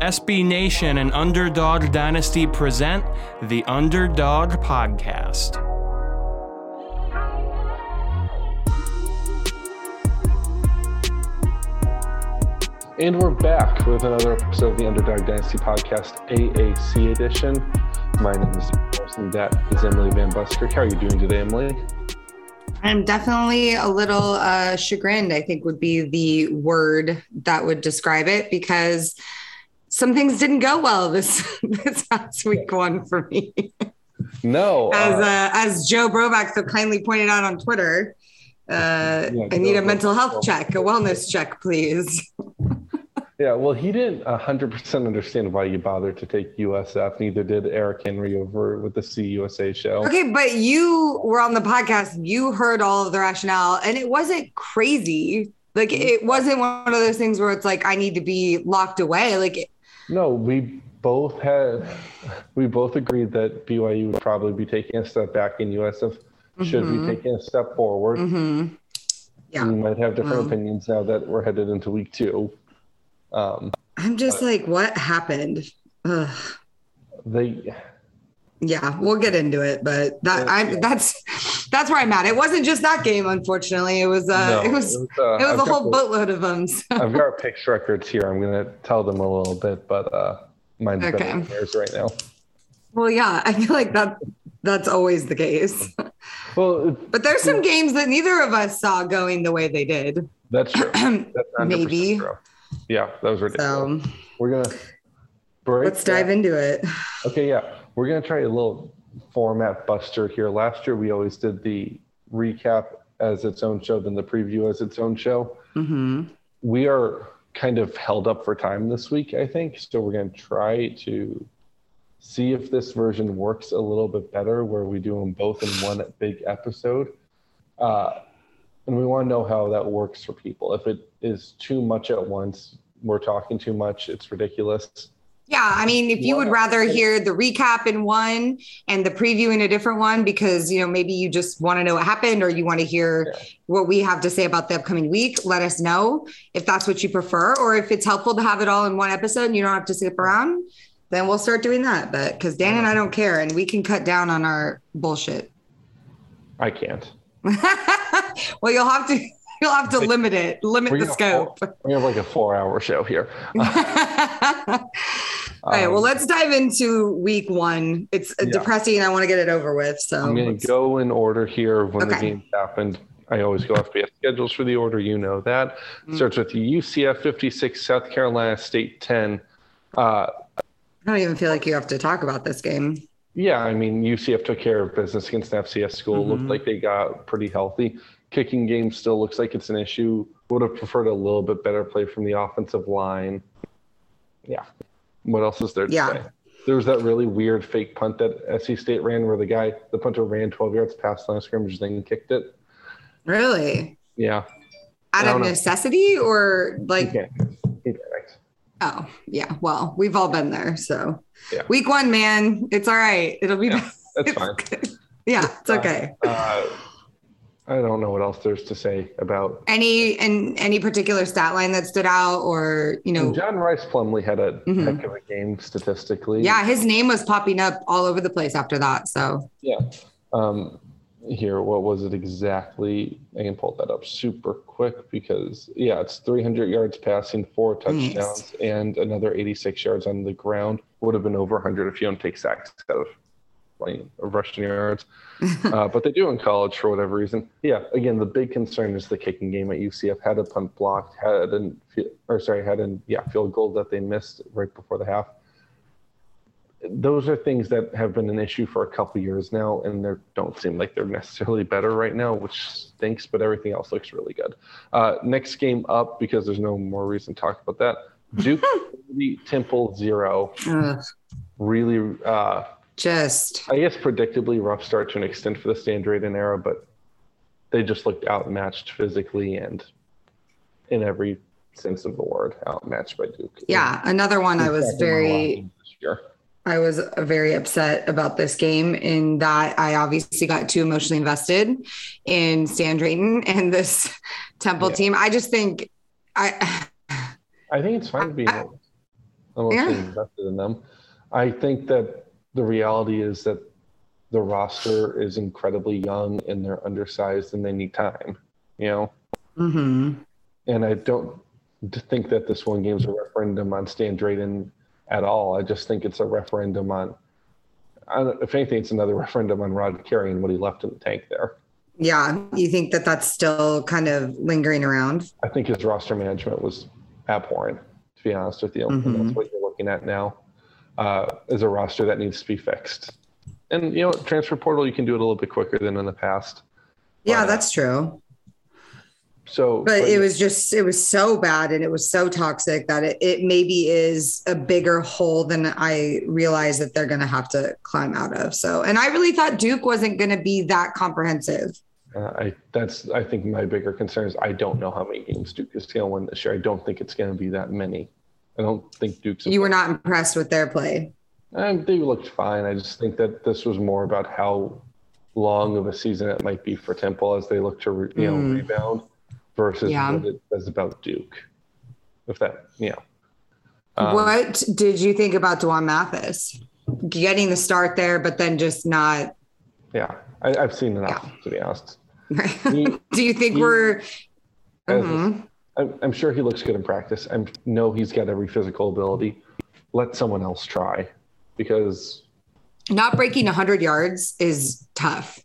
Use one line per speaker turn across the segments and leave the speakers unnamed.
SB Nation and Underdog Dynasty present the Underdog Podcast.
And we're back with another episode of the Underdog Dynasty Podcast, AAC edition. My name is and that is Emily Van Busker. How are you doing today, Emily?
I'm definitely a little uh, chagrined, I think would be the word that would describe it because some things didn't go well this this past week one for me.
No.
As uh, uh, as Joe Broback so kindly pointed out on Twitter, uh, yeah, I need a mental health check, a wellness check, please.
Yeah, well, he didn't 100% understand why you bothered to take USF. Neither did Eric Henry over with the CUSA show.
Okay, but you were on the podcast. You heard all of the rationale, and it wasn't crazy. Like, it wasn't one of those things where it's like, I need to be locked away. Like,
no, we both had, we both agreed that BYU would probably be taking a step back in USF should mm-hmm. be taking a step forward. Mm-hmm. Yeah. We might have different opinions now that we're headed into week two.
Um, I'm just like, what happened? Ugh.
They.
Yeah, we'll get into it, but that I'm that's that's where I'm at. It wasn't just that game, unfortunately. It was uh, no, it was it was, uh, it was a whole boatload of them. So.
I've got our picks records here. I'm gonna tell them a little bit, but uh, mine's okay. better than theirs right now.
Well, yeah, I feel like that that's always the case. Well, but there's some games that neither of us saw going the way they did.
That's true. That's
Maybe.
True. Yeah, that was ridiculous. So, We're gonna
break. Let's dive into it.
Okay, yeah, we're gonna try a little format buster here. Last year we always did the recap as its own show, then the preview as its own show. Mm-hmm. We are kind of held up for time this week, I think. So we're going to try to see if this version works a little bit better, where we do them both in one big episode. Uh, and we want to know how that works for people. If it is too much at once, we're talking too much, it's ridiculous.
Yeah, I mean, if you would rather hear the recap in one and the preview in a different one, because you know maybe you just want to know what happened, or you want to hear yeah. what we have to say about the upcoming week, let us know if that's what you prefer, or if it's helpful to have it all in one episode and you don't have to skip around. Then we'll start doing that. But because Dan and I uh-huh. don't care, and we can cut down on our bullshit.
I can't.
well, you'll have to you'll have to limit it, limit the scope.
we have like a four-hour show here.
All right. Well, um, let's dive into week one. It's yeah. depressing, I want to get it over with. So
I'm going to go in order here when okay. the games happened. I always go FBS schedules for the order. You know that. Mm-hmm. Starts with UCF 56, South Carolina State 10. Uh, I
don't even feel like you have to talk about this game.
Yeah, I mean, UCF took care of business against an FCS school. Mm-hmm. Looked like they got pretty healthy. Kicking game still looks like it's an issue. Would have preferred a little bit better play from the offensive line. Yeah. What else is there to yeah. say? There was that really weird fake punt that SC State ran where the guy, the punter ran 12 yards past the line of scrimmage, then kicked it.
Really?
Yeah.
Out of necessity or like? Oh, yeah. Well, we've all been there. So yeah. week one, man, it's all right. It'll be,
yeah, that's fine.
yeah, it's okay.
Uh, I don't know what else there's to say about
any and any particular stat line that stood out, or you know,
and John Rhys Plumlee had a mm-hmm. heck of a game statistically.
Yeah, his name was popping up all over the place after that. So
yeah, um, here, what was it exactly? I can pull that up super quick because, yeah, it's 300 yards passing, four touchdowns, nice. and another 86 yards on the ground. Would have been over 100 if you don't take sacks out of like rushing yards. uh, but they do in college for whatever reason. Yeah, again, the big concern is the kicking game at UCF. Had a punt blocked, had an, or sorry, had an, yeah, field goal that they missed right before the half those are things that have been an issue for a couple years now, and they don't seem like they're necessarily better right now, which stinks. But everything else looks really good. Uh, next game up, because there's no more reason to talk about that. Duke Temple zero. Ugh. Really, uh,
just
I guess predictably rough start to an extent for the Stan Drayton era, but they just looked outmatched physically and in every sense of the word, outmatched by Duke.
Yeah, another one I was very. I was very upset about this game in that I obviously got too emotionally invested in Stan Drayton and this Temple yeah. team. I just think I
I think it's fine to be I, emotionally yeah. invested in them. I think that the reality is that the roster is incredibly young and they're undersized and they need time, you know?
Mm-hmm.
And I don't think that this one game is a referendum on Stan Drayton at all. I just think it's a referendum on, if anything, it's another referendum on Rod Carey and what he left in the tank there.
Yeah. You think that that's still kind of lingering around?
I think his roster management was abhorrent, to be honest with you. Mm-hmm. That's what you're looking at now uh, is a roster that needs to be fixed. And, you know, transfer portal, you can do it a little bit quicker than in the past.
Yeah, but, that's true.
So,
but, but, it was just, it was so bad and it was so toxic that it, it maybe is a bigger hole than I realized that they're going to have to climb out of. So, and I really thought Duke wasn't going to be that comprehensive.
Uh, I that's I think my bigger concern is I don't know how many games Duke is going to win this year. I don't think it's going to be that many. I don't think Duke's.
You were not impressed with their play.
Um, they looked fine. I just think that this was more about how long of a season it might be for Temple as they look to re, you know mm. rebound versus yeah. what it says about Duke. If that, yeah.
Um, what did you think about D'Wan Mathis getting the start there, but then just not?
Yeah, I, have seen enough yeah. to be honest.
He, Do you think he, we're?
Mm-hmm. I'm, I'm sure he looks good in practice. I know he's got every physical ability. Let someone else try because
not breaking 100 yards is tough.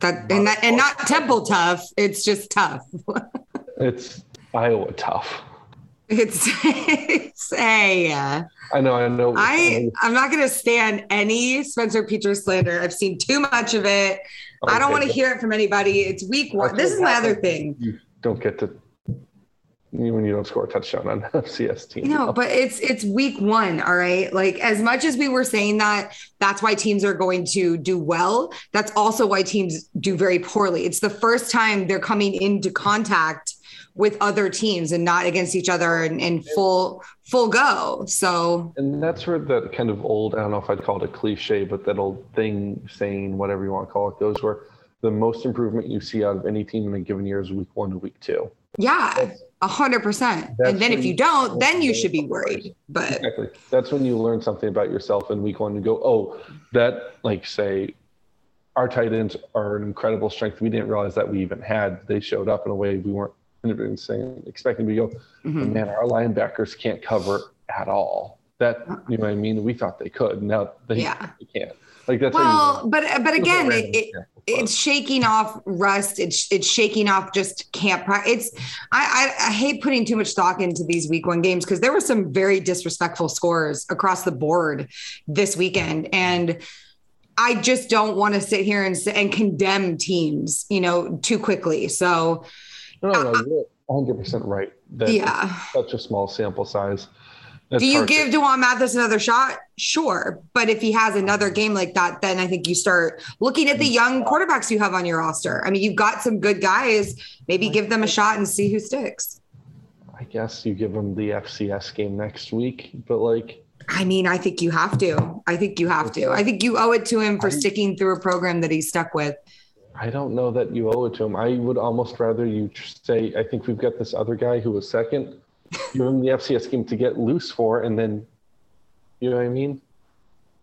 That and that and not Temple tough. It's just tough.
it's Iowa tough.
It's, it's a.
I know. I know.
I I'm not going to stand any Spencer Petras slander. I've seen too much of it. Okay. I don't want to hear it from anybody. It's week one. This is my other thing.
You don't get to when you don't score a touchdown on FCS team.
No, but it's it's week one. All right. Like as much as we were saying that that's why teams are going to do well, that's also why teams do very poorly. It's the first time they're coming into contact with other teams and not against each other and, in full full go. So
and that's where that kind of old, I don't know if I'd call it a cliche, but that old thing saying, whatever you want to call it, goes where the most improvement you see out of any team in a given year is week one to week two.
Yeah. A hundred percent. And then if you don't, then you should be worried. But
exactly. That's when you learn something about yourself in week one. You go, oh, that like say our tight ends are an incredible strength. We didn't realize that we even had. They showed up in a way we weren't saying, expecting. We go, mm-hmm. man, our linebackers can't cover at all. That you know what I mean? We thought they could. Now they, yeah. they can't. Like that's
well, but uh, but again, it, it, it's shaking off rust. It's it's shaking off just camp. It's I, I, I hate putting too much stock into these week one games because there were some very disrespectful scores across the board this weekend, and I just don't want to sit here and and condemn teams, you know, too quickly. So,
no, no, no uh, you're 100 percent right.
That yeah,
such a small sample size.
Do you give D'Wan Mathis another shot? Sure. But if he has another mm-hmm. game like that, then I think you start looking at the mm-hmm. young quarterbacks you have on your roster. I mean, you've got some good guys. Maybe give them a shot and see who sticks.
I guess you give them the FCS game next week, but like,
I mean, I think you have to. I think you have to. I think you owe it to him for sticking through a program that he's stuck with.
I don't know that you owe it to him. I would almost rather you say, I think we've got this other guy who was second give him the FCS game to get loose for, and then, you know what I mean?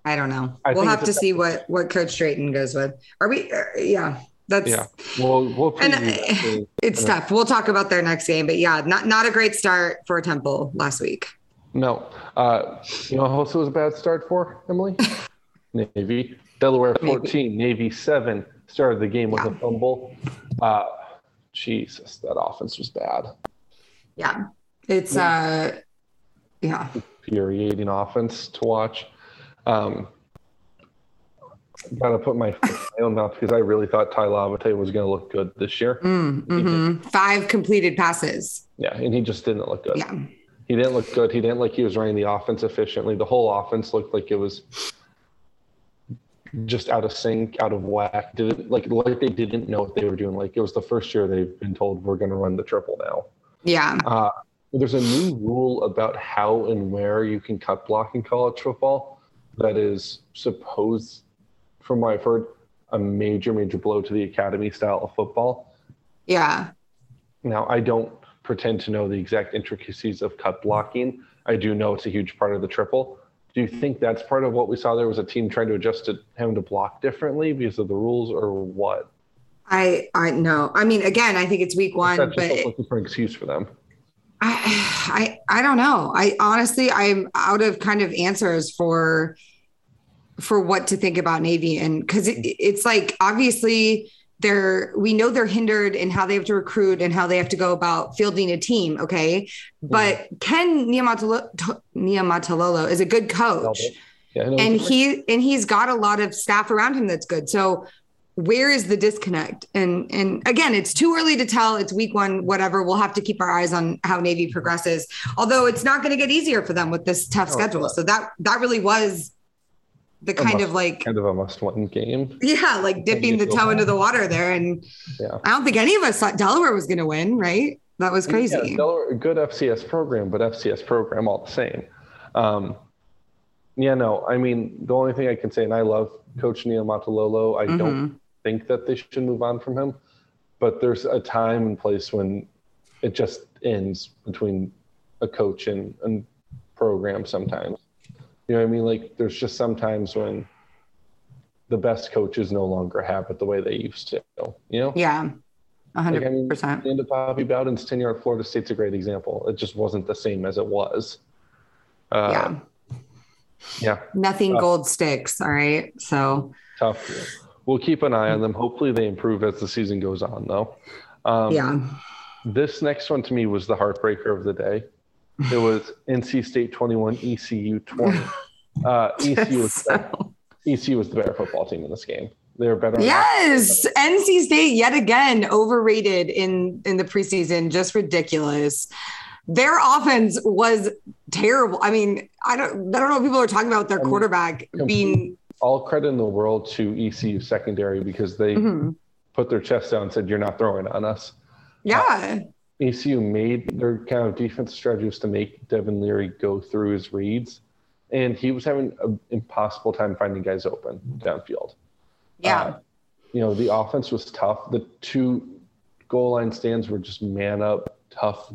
I don't know. I we'll have to see what what Coach Drayton goes with. Are we? Uh, yeah, that's
yeah. Well, we'll
and, uh, it's tough. We'll talk about their next game, but yeah, not not a great start for Temple last week.
No, uh, you know, also was a bad start for Emily. Navy, Delaware fourteen, Navy. Navy seven. Started the game with yeah. a fumble. Uh, Jesus, that offense was bad.
Yeah, it's uh yeah.
Infuriating offense to watch. Um gotta put my, my own mouth because I really thought Tai Lavatai was gonna look good this year.
Mm, mm-hmm. Five completed passes.
Yeah, and he just didn't look good.
Yeah.
He didn't look good. He didn't like he was running the offense efficiently. The whole offense looked like it was just out of sync, out of whack. Did it, like like they didn't know what they were doing. Like it was the first year they've been told we're going to run the triple now.
Yeah.
Uh, there's a new rule about how and where you can cut block in college football that is supposed, from what I've heard, a major, major blow to the academy style of football.
Yeah.
Now, I don't pretend to know the exact intricacies of cut blocking. I do know it's a huge part of the triple. Do you think that's part of what we saw? There was a team trying to adjust to having to block differently because of the rules, or what?
I I know. I mean, again, I think it's week one, but
looking for an excuse for them.
I, I I don't know. I honestly I'm out of kind of answers for for what to think about Navy and because it, it's like obviously they're we know they're hindered in how they have to recruit and how they have to go about fielding a team. Okay, but Ken Niumatalolo Niumatalolo is a good coach,
Yeah,
and he and he's got a lot of staff around him that's good. So where is the disconnect? And and again, it's too early to tell. It's week one, whatever. We'll have to keep our eyes on how Navy progresses. Although it's not going to get easier for them with this tough
No,
schedule. So that that really was the kind
must-
of like
kind of a must-win game.
yeah, like dipping the toe into the water there. And
Yeah.
I don't think any of us thought Delaware was going to win, right? That was crazy.
Yeah, Delaware, good FCS program, but FCS program all the same. Um, yeah, no, I mean, the only thing I can say, and I love Coach Niumatalolo, I
Mm-hmm.
don't think that they should move on from him, but there's a time and place when it just ends between a coach and, and program sometimes. You know what I mean? Like, there's just sometimes when the best coaches no longer have it the way they used to, you know?
yeah, a
Like,
hundred
I mean,
percent.
the end of Bobby Bowden's tenure at Florida State's a great example. It just wasn't the same as it was. Uh,
Yeah,
yeah,
nothing
tough.
gold sticks. All right, so
tough. We'll keep an eye on them. Hopefully, they improve as the season goes on, though. Um,
yeah,
This next one to me was the heartbreaker of the day. It was NC State 21, ECU 20. Uh, ECU, was,
So-
ECU was the better football team in this game. They were better.
Yes, NC State yet again overrated in in the preseason, just ridiculous. Their offense was terrible. I mean, I don't I don't know what people are talking about their quarterback being
all credit in the world to ECU secondary because they
Mhm.
put their chest down and said, "You're not throwing on us."
yeah.
ECU made their kind of defensive strategy was to make Devin Leary go through his reads, and he was having an impossible time finding guys open downfield.
Yeah.
Uh, you know, the offense was tough. The two goal line stands were just man up, tough,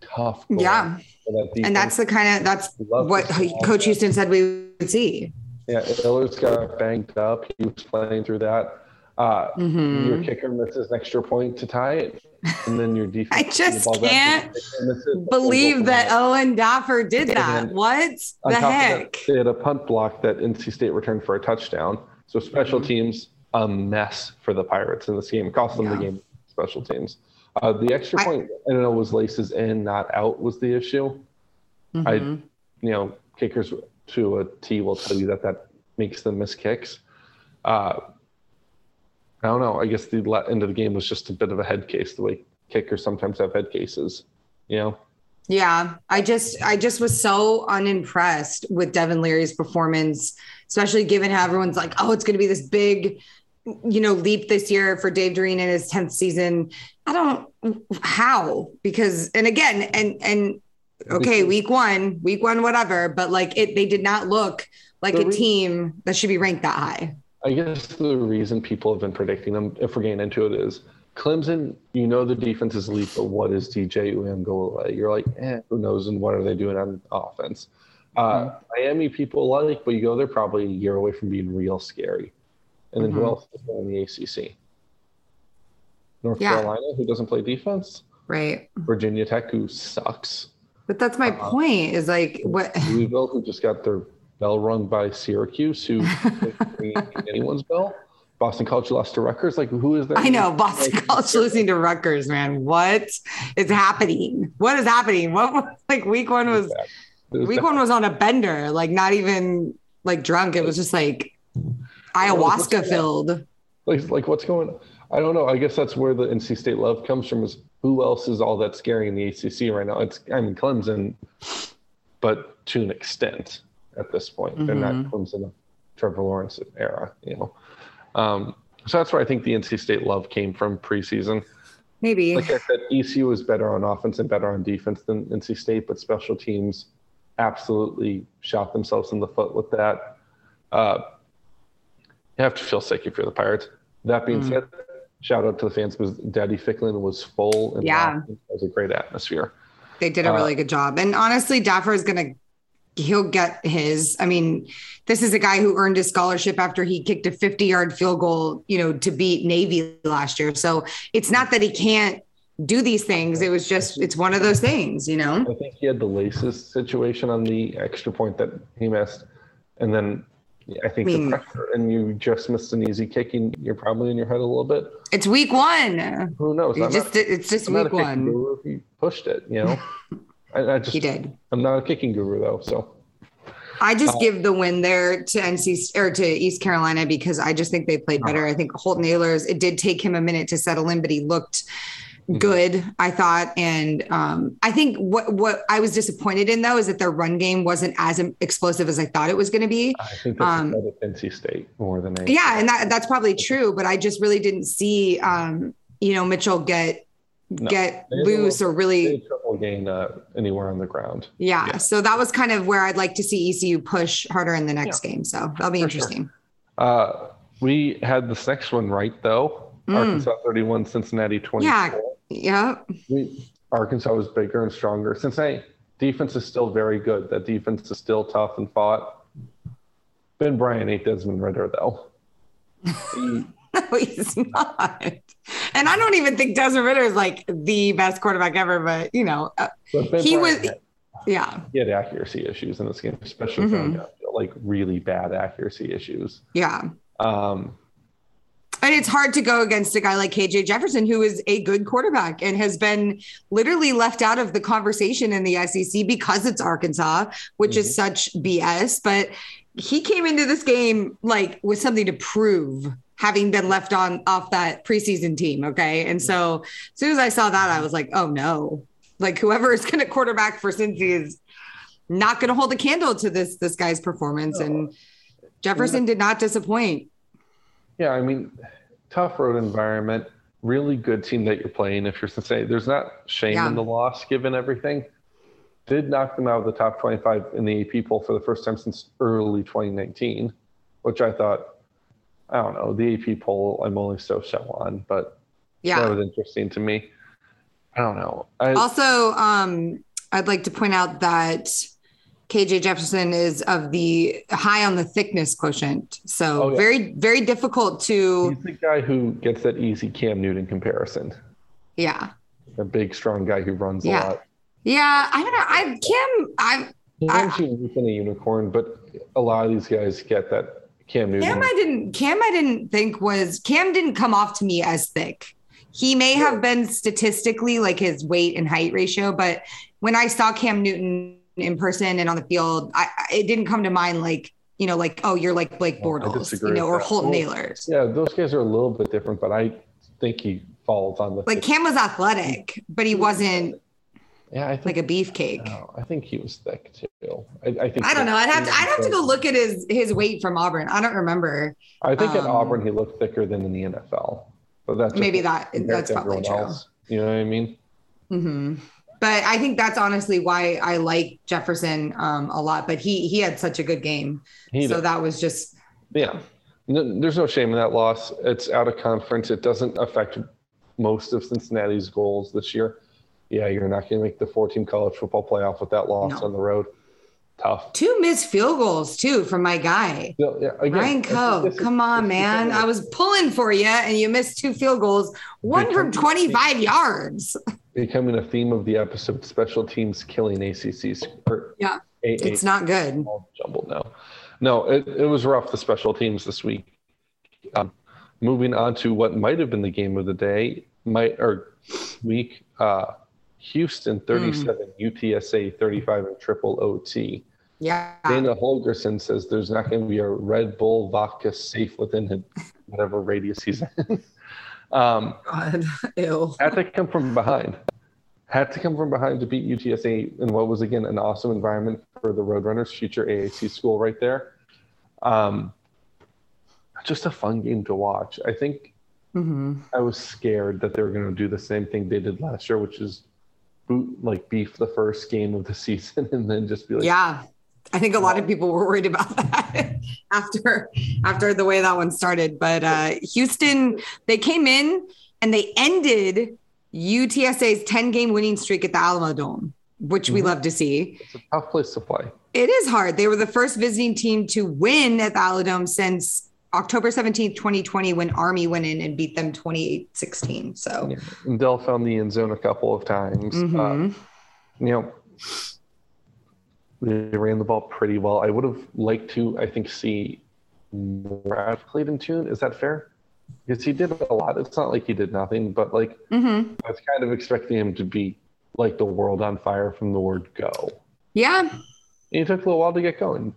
tough. goal
Yeah.
that
and that's the kind of that's
Love
what
to see all
Coach. Houston said we would see.
Yeah, Illard's got banged up. He was playing through that. Uh,
Mhm.
Your kicker misses an extra point to tie it, and then your defense.
I just
the ball back to
can't
the kicker misses, and
Believe that. Owen Daffer did that. What the
of that,
heck?
they had a punt block that NC State returned for a touchdown. So special
Mm-hmm.
teams, a mess for the Pirates in this game. It cost them the game. Special teams. Uh, the extra
I-
point, I don't know, was laces in, not out, was the issue. I,
Mhm.
you know, kickers to a T will tell you that that makes them miss kicks. Uh, I don't know. I guess the end of the game was just a bit of a head case, the way kickers sometimes have head cases. You know,
Yeah, I just I just was so unimpressed with Devin Leary's performance, especially given how everyone's like, oh, it's going to be this big, you know, leap this year for Dave Doeren in his tenth season. I don't how because and again and and okay, week one, week one, whatever, but like it, they did not look like a
re-
team that should be ranked that high.
I guess the reason people have been predicting them, if we're getting into it, is Clemson. You know the defense is elite, but what is DJ Uiagalelei? You're like, eh, who knows? And what are they doing on offense? Uh, Miami people like, but you go, they're probably a year away from being real scary. And then who
Mhm.
else is in the ACC? North
Yeah.
Carolina, who doesn't play defense.
Right.
Virginia Tech, who sucks.
But that's my
Uh-huh.
point is like what
Louisville, who just got their bell rung by Syracuse, who anyone's bell. Boston College lost to Rutgers. Like, who is that?
I know Boston
Like,
College losing to Rutgers, man. What is happening? What is happening? What was- like week one was
was
week one was on a bender, like not even like drunk. It was just like ayahuasca filled.
like, like what's going on? I don't know. I guess that's where the NC State love comes from. Is who else is all that scary in the ACC right now? It's I mean Clemson, but to an extent at this point, they're not
Mhm.
Clemson Trevor Lawrence era. You know, um, so that's where I think the NC State love came from preseason.
Maybe.
like I said, ECU is better on offense and better on defense than NC State, but special teams absolutely shot themselves in the foot with that. Uh, you have to feel sick if you're the Pirates. That being
Mm.
said, shout out to the fans because Dowdy-Ficklen was full and
Yeah.
it was a great atmosphere.
They did a
Uh,
really good job. And honestly, Daffer is going to, he'll get his. I mean, this is a guy who earned his scholarship after he kicked a 50 yard field goal, you know, to beat Navy last year. So it's not that he can't do these things. It was just, it's one of those things, you know?
I think he had the laces situation on the extra point that he missed, and then I think
I mean-
the pressure, and you just missed an easy kick, and you're probably in your head a little bit.
It's week one.
Who knows?
Just,
not,
it's just
I'm not a
week one.
guru if he pushed it, you know. I, I just
He did.
I'm not a kicking guru though, so
I just
Uh,
give the win there to NC or to East Carolina because I just think they played better.
Uh-huh.
I think Holt Ahlers, it did take him a minute to settle in, but he looked. Good, I thought. And um, I think what what I was disappointed in though is that their run game wasn't as explosive as I thought it was going to be.
I think that's
Um,
NC State more than anything.
Yeah, and that that's probably true, but I just really didn't see um, you know Mitchell get
No.
get
They had a
loose or really
had trouble getting uh, anywhere on the ground.
yeah.
Yeah.
So that was kind of where I'd like to see ECU push harder in the next game. So that'll be
For sure.
interesting.
Uh, we had this next one right though.
Mm.
Arkansas 31, Cincinnati 24.
Yeah. Yeah.
We, Arkansas was bigger and stronger. Cincinnati defense is still very good. That defense is still tough and fought. Ben Bryant ain't Desmond Ridder though. He-
No, he's not. And I don't even think Desmond Ridder is like the best quarterback ever, but you know, uh,
but
He
Bryant
was-
had-
yeah,
he had accuracy issues in this game, especially
Mhm.
throwing like really bad accuracy issues.
yeah.
Um,
And it's hard to go against a guy like KJ Jefferson, who is a good quarterback and has been literally left out of the conversation in the SEC because it's Arkansas, which is mm-hmm. such BS. But he came into this game like with something to prove, having been left on off that preseason team. Okay. And so as soon as I saw that, I was like, oh no. Like whoever is going to quarterback for Cincy is not going to hold a candle to this this guy's performance. And Jefferson did not disappoint.
Yeah, I mean, tough road environment, really good team that you're playing. If you're Cincinnati, there's not shame
Yeah.
in the loss given everything. Did knock them out of the top 25 in the AP poll for the first time since early 2019, which I thought, I don't know, the AP poll I'm only so so on, but
Yeah.
that was interesting to me. I don't know. I,
Also, um, I'd like to point out that KJ Jefferson is of the high on the thickness quotient. So
Oh, yeah.
very, very difficult to,
he's the guy who gets that easy Cam Newton comparison.
yeah.
A big, strong guy who runs
Yeah.
a lot.
Yeah. I don't know. I, Kim, I,
He unique a unicorn, but a lot of these guys get that Cam Newton.
Cam, I didn't, Cam, I didn't think was, Cam didn't come off to me as thick. He may have been statistically like his weight and height ratio, but when I saw Cam Newton in person and on the field, I, it didn't come to mind like, you know, like, oh, you're like Blake Bortles, you know, or. Holton
Well,
Nailers.
Yeah, those guys are a little bit different, but I think he falls on the
Like Cam was athletic, but he wasn't
Yeah, I think
like a beefcake.
no, I think he was thick too. I, I think
I don't know. I'd have to I'd have to go look at his his weight from Auburn. I don't remember.
I think at
um,
Auburn he looked thicker than in the NFL, but that's
Maybe that that's probably true.
else. You know what I mean?
hmm But I think that's honestly why I like Jefferson um, a lot. But he he had such a good game,
He
so
did.
that was just
Yeah. No, there's no shame in that loss. It's out of conference. It doesn't affect most of Cincinnati's goals this year. Yeah, you're not going to make the 14 college football playoff with that loss
No.
on the road. Tough.
two missed field goals too from my guy.
Still, yeah, again,
Ryan Coe, come on, man. I was pulling for you and you missed two field goals, one from 25 yards.
becoming a theme of the episode special teams killing ACC's. Or
Yeah.
AA
It's not good.
all jumbled now. No, it, it was rough, the special teams this week. Um, moving on to what might have been the game of the day, might or week, uh, Houston 37, UTSA 35 and triple OT.
Yeah.
Dana Holgorsen says there's not going to be a Red Bull vodka safe within his, whatever radius he's in. um,
God. Ew.
had to come from behind. Had to come from behind to beat UTSA in what was again an awesome environment for the Roadrunners, future AAC school right there. Um, just a fun game to watch. I think
hmm
I was scared that they were going to do the same thing they did last year, which is boot like beef the first game of the season and then just be like,
Yeah. I think a lot of people were worried about that after after the way that one started. But uh, Houston, they came in and they ended UTSA's 10 game winning streak at the Alamo Dome, which mm-hmm. we love to see.
It's a tough place to play.
It is hard. They were the first visiting team to win at the Alamo Dome since October 17th, 2020, when Army went in and beat them 28 16. So, yeah.
Dell found the end zone a couple of times. Mm-hmm. Uh, you know, they ran the ball pretty well. I would have liked to, I think, see more out of Clayton Tune. Is that fair? Because he did a lot. It's not like he did nothing, but like mm-hmm. I was kind of expecting him to be like the world on fire from the word go.
Yeah.
And it took a little while to get going.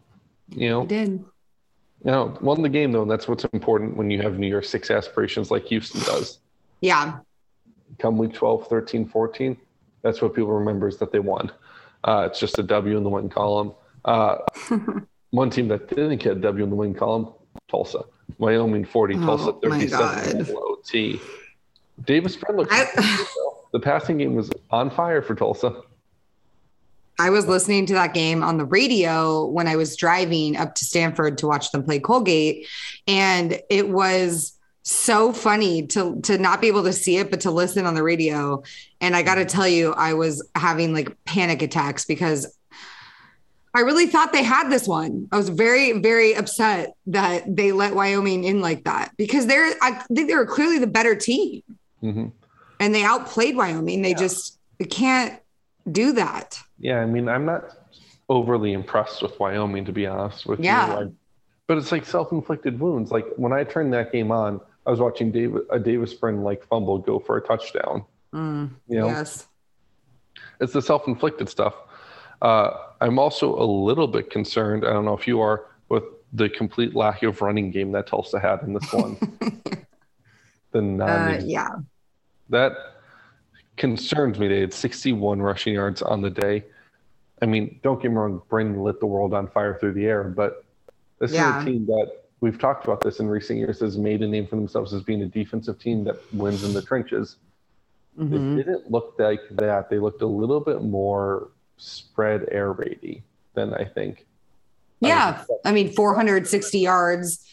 You know,
it did.
You know, won the game though, and that's what's important when you have New Year Six aspirations like Houston does.
Yeah.
Come week 12, 13, 14, that's what people remember is that they won. Uh, it's just a W in the win column. Uh, one team that didn't get a W in the win column, Tulsa. Wyoming 40, oh, Tulsa 37 OT. Davis looked I, the passing game was on fire for Tulsa.
I was listening to that game on the radio when I was driving up to Stanford to watch them play Colgate. And it was so funny to to not be able to see it but to listen on the radio. And i got to tell you i was having like panic attacks because i really thought they had this one. I was very very upset that they let wyoming in like that because they're i think they were clearly the better team. Mm-hmm. and they outplayed wyoming. They yeah. just they can't do that.
Yeah i mean i'm not overly impressed with wyoming to be honest with yeah. you but it's like self-inflicted wounds. Like when i turned that game on I was watching David, a Davis Brin like fumble go for a touchdown.
Mm, you know, yes.
It's the self inflicted stuff. Uh, I'm also a little bit concerned. I don't know if you are with the complete lack of running game that Tulsa had in this one. the non uh,
yeah.
That concerns me. They had 61 rushing yards on the day. I mean, don't get me wrong, Brin lit the world on fire through the air, but this yeah. is a team that we've talked about this in recent years, has made a name for themselves as being a defensive team that wins in the trenches. Mm-hmm. They didn't look like that. They looked a little bit more spread air raidy than I think.
Yeah. I mean, 460 yards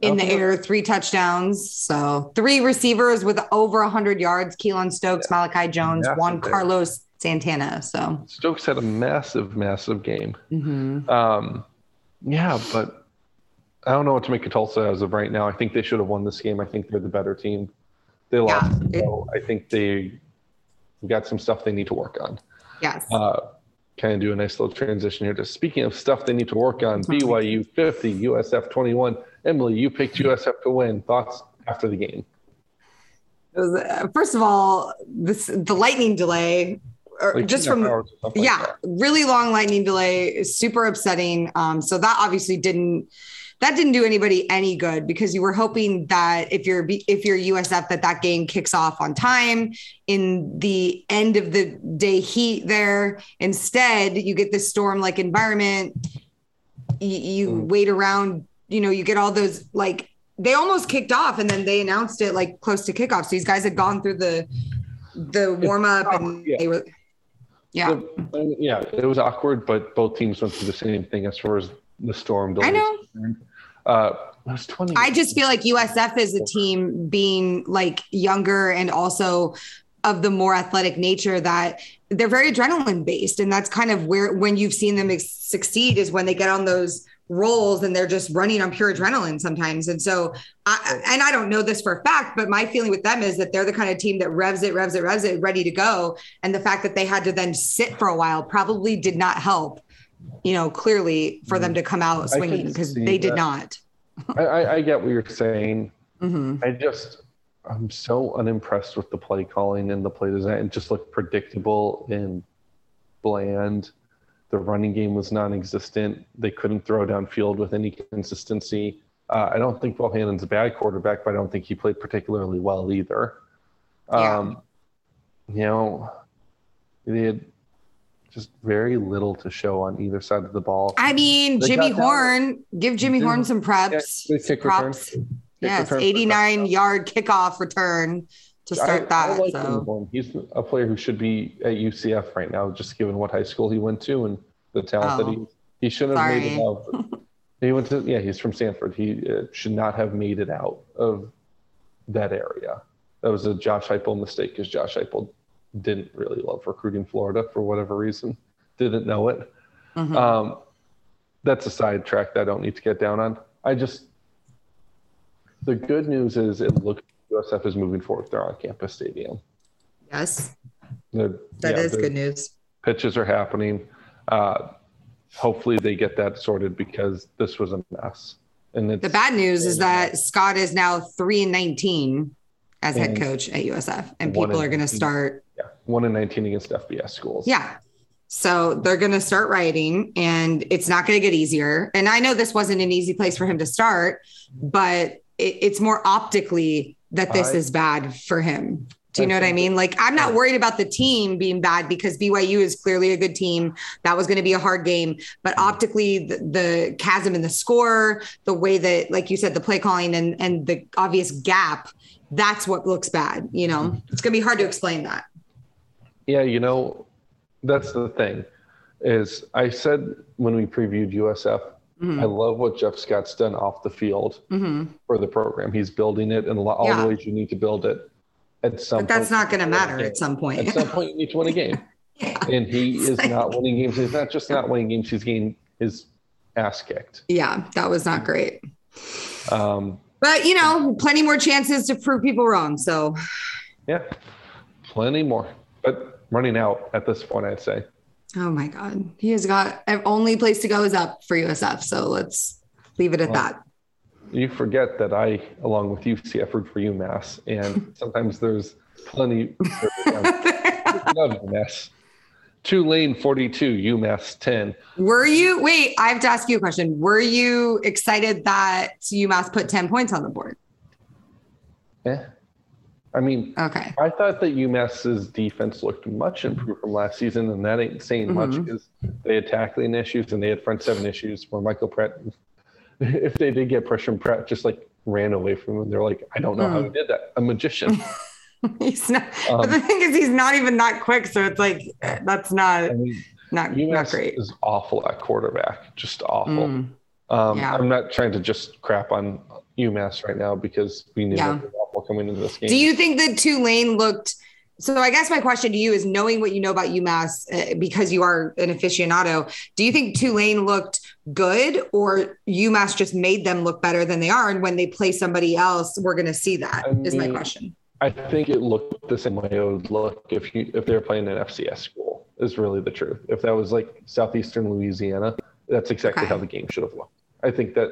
in the air, three touchdowns. So three receivers with over 100 yards Keylon Stokes, yeah. Malachi Jones, Juan Carlos Santana. So
Stokes had a massive, massive game. Mm-hmm. Um, yeah, but I don't know what to make of Tulsa as of right now. I think they should have won this game. I think they're the better team. They lost. Yeah, so I think they got some stuff they need to work on.
Yes.
Uh, kind of do a nice little transition here to speaking of stuff they need to work on. BYU 50, USF 21. Emily, you picked USF to win. Thoughts after the game?
Was, uh, first of all, this the lightning delay like just from yeah, like really long lightning delay, super upsetting. Um, so that obviously didn't that didn't do anybody any good because you were hoping that if you're if you're USF that that game kicks off on time in the end of the day heat there. Instead, you get this storm like environment. You, you mm. wait around, you know, you get all those like they almost kicked off and then they announced it like close to kickoff. So these guys had gone through the the warm up and yeah. they were yeah.
Yeah, it was awkward, but both teams went through the same thing as far as the storm.
I know. Uh, was 20. I just feel like USF is a team being like younger and also of the more athletic nature that they're very adrenaline based. And that's kind of where, when you've seen them succeed, is when they get on those rolls and they're just running on pure adrenaline sometimes. And so, I, and I don't know this for a fact, but my feeling with them is that they're the kind of team that revs it, revs it, revs it, ready to go. And the fact that they had to then sit for a while probably did not help you know, clearly for them mm. to come out swinging because they did not.
I, I, get what you're saying. Mm-hmm. I just, I'm so unimpressed with the play calling and the play design. It just looked predictable and bland. The running game was non-existent. They couldn't throw downfield with any consistency. Uh, I don't think Bohanon's a bad quarterback, but I don't think he played particularly well either. Yeah. Um, you know, they had just very little to show on either side of the ball.
I mean, they Jimmy Horn, give Jimmy Horn some preps. Yeah, props. Yes, 89 yard kickoff return to start I, that. I like so.
He's a player who should be at UCF right now, just given what high school he went to and the talent oh. that he. He shouldn't have
Sorry.
made it out. he went to yeah. He's from Sanford. He uh, should not have made it out of that area. That was a Josh Heupel mistake because Josh Heupel didn't really love recruiting Florida for whatever reason. Didn't know it.
Mhm.
Um, that's a sidetrack that I don't need to get down on. I just the good news is it looks USF is moving forward with their on-campus stadium.
yes,
The,
that
yeah,
is good news.
Pitches are happening. Uh, hopefully they get that sorted because this was a mess. And it's,
The bad news is that Scott is now three and nineteen as head coach at USF, and people are going to start.
yeah, one in 19 against FBS schools.
Yeah. So they're going to start writing, and it's not going to get easier. And I know this wasn't an easy place for him to start, but it, it's more optically that this
I-
is bad for him. Do you know what I mean? Like, I'm not worried about the team being bad because BYU is clearly a good team. That was going to be a hard game. But
Mm-hmm.
optically, the, the chasm in the score, the way that, like you said, the play calling and, and the obvious gap, that's what looks bad. You know,
Mm-hmm.
it's going to be hard to explain that.
Yeah, you know, that's the thing. Is I said when we previewed USF,
Mhm.
I love what Jeff Scott's done off the field
Mhm.
for the program. He's building it in all
Yeah.
the ways you need to build it. At some
But that's not going to
you need win a
matter at some point.
At some point, you need to win a game.
Yeah.
And he
It's
is
like-
not winning games. He's not just not winning games, he's getting his ass kicked.
Yeah, that was not great.
Um,
But you know, plenty more chances to prove people wrong. So
yeah, plenty more. But running out at this point, I'd say.
Oh my God. He has got only place to go is up for USF. So let's leave it at
Well,
that.
You forget that I, along with see effort for UMass. And sometimes there's plenty. love UMass. Tulane 42, UMass 10.
Were you wait, I have to ask you a question. Were you excited that UMass put 10 points on the board?
Eh. I mean,
Okay.
I thought that UMass's defense looked much improved from last season, and that ain't saying much
Mhm.
because they had tackling issues and they had front seven issues where Michael Pratt, if they did get pressure, and Pratt just like ran away from them. They're like, I don't know how he did that. A magician.
he's not
Um,
but the thing is he's not even that quick. So it's like that's not
I mean,
not, not
UMass
great.
is awful at quarterback, just awful.
Mm.
Um,
Yeah.
I'm not trying to just crap on UMass right now because we knew
Yeah.
coming into this game.
Do you think that Tulane looked? So I guess my question to you is, knowing what you know about UMass, uh, because you are an aficionado, do you think Tulane looked good, or UMass just made them look better than they are? And when they play somebody else, we're going to see that.
I
Is my question.
I think it looked the same way it would look if you if they were playing an FCS school. Is really the truth. If that was like southeastern Louisiana, that's exactly
Okay.
how the game should have looked. I think that.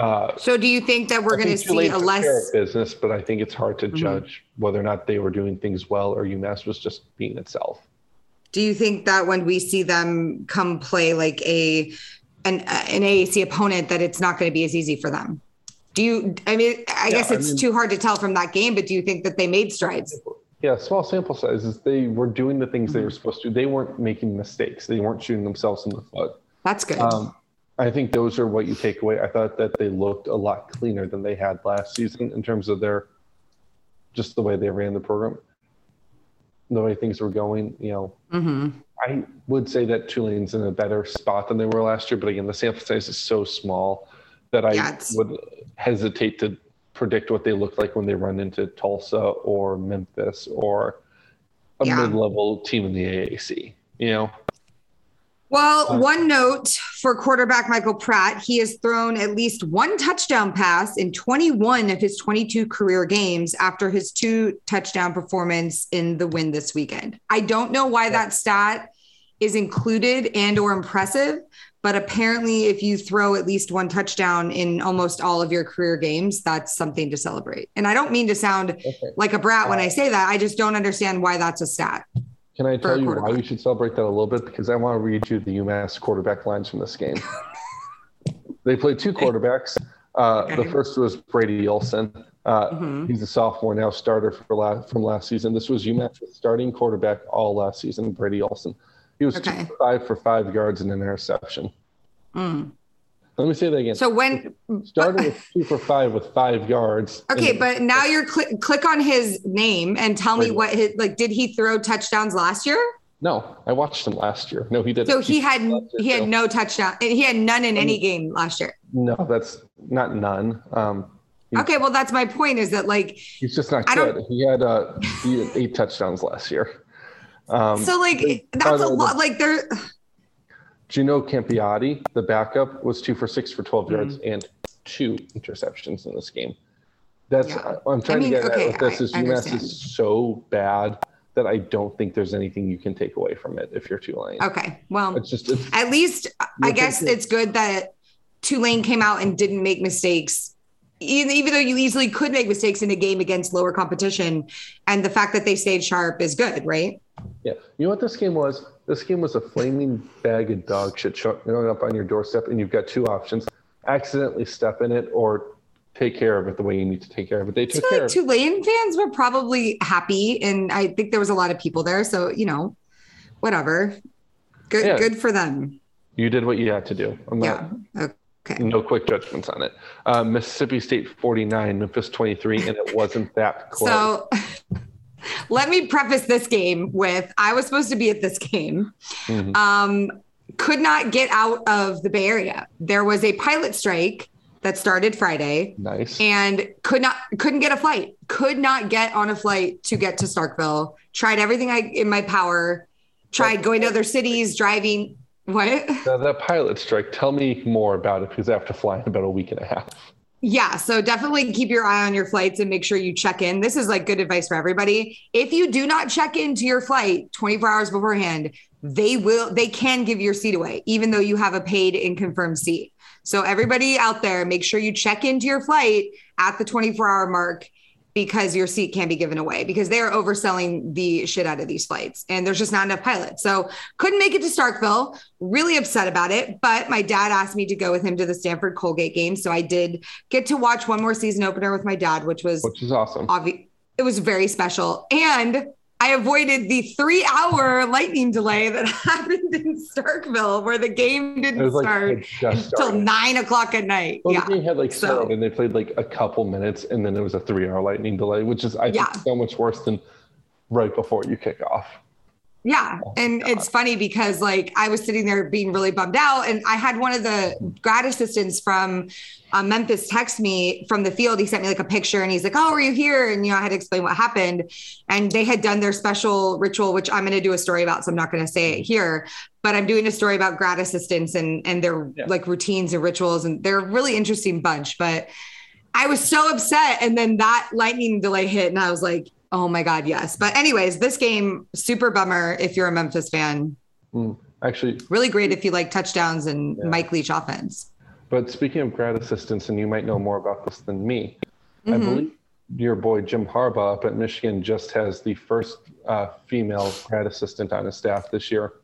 Uh,
So do you think that we're going to see a less?
business, but I think it's hard to
Mhm.
judge whether or not they were doing things well or UMass was just being itself.
Do you think that when we see them come play like a an an AAC opponent, that it's not going to be as easy for them? Do you? I mean, I
Yeah,
guess
I
it's
mean-
too hard to tell from that game, but do you think that they made strides?
Yeah, small sample sizes. They were doing the things they were supposed to. They weren't making mistakes. They weren't shooting themselves in the foot.
That's good.
Um, I think those are what you take away. I thought that they looked a lot cleaner than they had last season in terms of their just the way they ran the program, the way things were going. You know,
hmm
I would say that Tulane's in a better spot than they were last year, but again, the sample size is so small that I
Yeah,
would hesitate to predict what they look like when they run into Tulsa or Memphis or a
Yeah.
mid-level team in the AAC. You know,
Well, one note for quarterback Michael Pratt, he has thrown at least one touchdown pass in 21 of his 22 career games after his two touchdown performance in the win this weekend. I don't know why that stat is included and or impressive, but apparently if you throw at least one touchdown in almost all of your career games, that's something to celebrate. And I don't mean to sound like a brat when I say that. I just don't understand why that's a stat.
Can I tell you why you should celebrate that a little bit? Because I want to read you the UMass quarterback lines from this game. they played two quarterbacks. Uh,
Okay.
The first was Brady Olson. Uh,
Mhm.
He's a sophomore now, starter for last, from last season. This was UMass's starting quarterback all last season, Brady Olson. He was two
Okay.
for five for five yards and an interception.
Mm.
Let me say that again.
So when
started with two for five with five yards.
Okay, but now you're cl- click on his name and tell me what his like. Did he throw touchdowns last year?
No, I watched him last year. No, he didn't.
So he had he had no touchdown. He had none in any game last year.
No, that's not none. Um,
okay, well, that's my point. Is that like
he's just not good. He had uh, he had eight touchdowns last year.
Um, so like that's a lot. Like there.
Gino Campiotti, the backup, was two for six for 12 mm-hmm. yards and two interceptions in this game. That's yeah. I'm trying I mean, to get okay, at with this is UMass is so bad that I don't think there's anything you can take away from it if you're Tulane.
Okay. Well, it's just it's, at least I guess it's good that Tulane came out and didn't make mistakes. Even though you easily could make mistakes in a game against lower competition, and the fact that they stayed sharp is good, right?
Yeah. You know what this game was? This game was a flaming bag of dog shit showing up on your doorstep, and you've got two options: accidentally step in it or take care of it the way you need to take care of it. They took care
like Tulane fans were probably happy, and I think there was a lot of people there. So you know, whatever. Good, yeah. good for them.
You did what you had to do. I'm yeah. Not, okay. No quick judgments on it. Uh, Mississippi State 49, Memphis 23, and it wasn't that close.
So. Let me preface this game with I was supposed to be at this game. Mm-hmm. Um, could not get out of the Bay Area. There was a pilot strike that started Friday.
Nice.
And could not couldn't get a flight. Could not get on a flight to get to Starkville. Tried everything I in my power. Tried going to other cities, driving. What?
The, the pilot strike. Tell me more about it because I have to fly in about a week and a half.
Yeah, so definitely keep your eye on your flights and make sure you check in. This is like good advice for everybody. If you do not check into your flight 24 hours beforehand, they will they can give your seat away even though you have a paid and confirmed seat. So everybody out there, make sure you check into your flight at the 24 hour mark because your seat can't be given away because they are overselling the shit out of these flights and there's just not enough pilots. So couldn't make it to Starkville, really upset about it. But my dad asked me to go with him to the Stanford Colgate game. So I did get to watch one more season opener with my dad, which was
which is awesome.
Obvi- it was very special. And I avoided the three hour lightning delay that happened in Starkville where the game didn't like start until nine o'clock at night.
Well,
yeah.
the game had like so, started and they played like a couple minutes and then it was a three hour lightning delay, which is, I yeah. think, so much worse than right before you kick off.
Yeah. Oh, and it's funny because like I was sitting there being really bummed out. And I had one of the grad assistants from uh, Memphis text me from the field. He sent me like a picture and he's like, Oh, are you here? And, you know, I had to explain what happened. And they had done their special ritual, which I'm going to do a story about. So I'm not going to say it here, but I'm doing a story about grad assistants and, and their yeah. like routines and rituals. And they're a really interesting bunch. But I was so upset. And then that lightning delay hit. And I was like, Oh my God, yes. But, anyways, this game, super bummer if you're a Memphis fan.
Mm, actually,
really great if you like touchdowns and yeah. Mike Leach offense.
But speaking of grad assistants, and you might know more about this than me, mm-hmm. I believe your boy Jim Harbaugh up at Michigan just has the first uh, female grad assistant on his staff this year.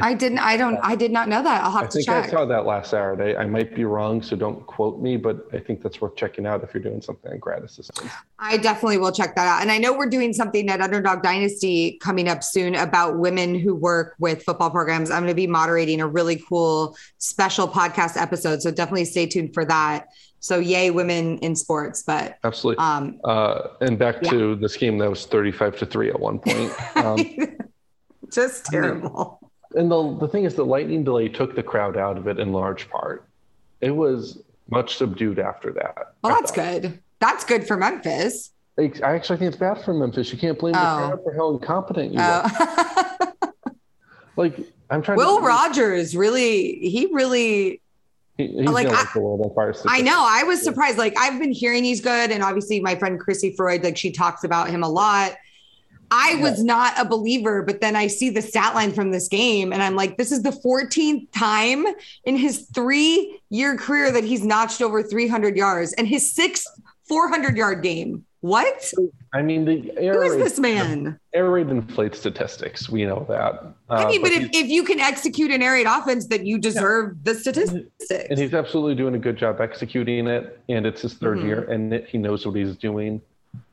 I didn't. I don't. I did not know that. I'll have I
to
check. I
think I saw that last Saturday. I might be wrong, so don't quote me. But I think that's worth checking out if you're doing something on assistant.
I definitely will check that out. And I know we're doing something at Underdog Dynasty coming up soon about women who work with football programs. I'm going to be moderating a really cool special podcast episode, so definitely stay tuned for that. So yay, women in sports! But
absolutely. Um, uh, and back yeah. to the scheme that was 35 to three at one point. Um,
Just terrible
and the the thing is, the lightning delay took the crowd out of it in large part. It was much subdued after that.
Well, that's good. That's good for Memphis.
I actually think it's bad for Memphis. You can't blame oh. the crowd for how incompetent you oh. are. like I'm trying.
To Will to, Rogers really? He really.
He, he's like I, the world on fire.
I know. I was surprised. Like I've been hearing he's good, and obviously my friend Chrissy Freud, like she talks about him a lot. I was not a believer, but then I see the stat line from this game and I'm like, this is the 14th time in his three year career that he's notched over 300 yards and his sixth 400 yard game. What?
I mean, the
air who is this man?
Air raid inflates statistics. We know that.
Uh, I mean, but, but if, if you can execute an air raid offense, then you deserve yeah. the statistics.
And he's absolutely doing a good job executing it. And it's his 3rd mm-hmm. year, and it, he knows what he's doing.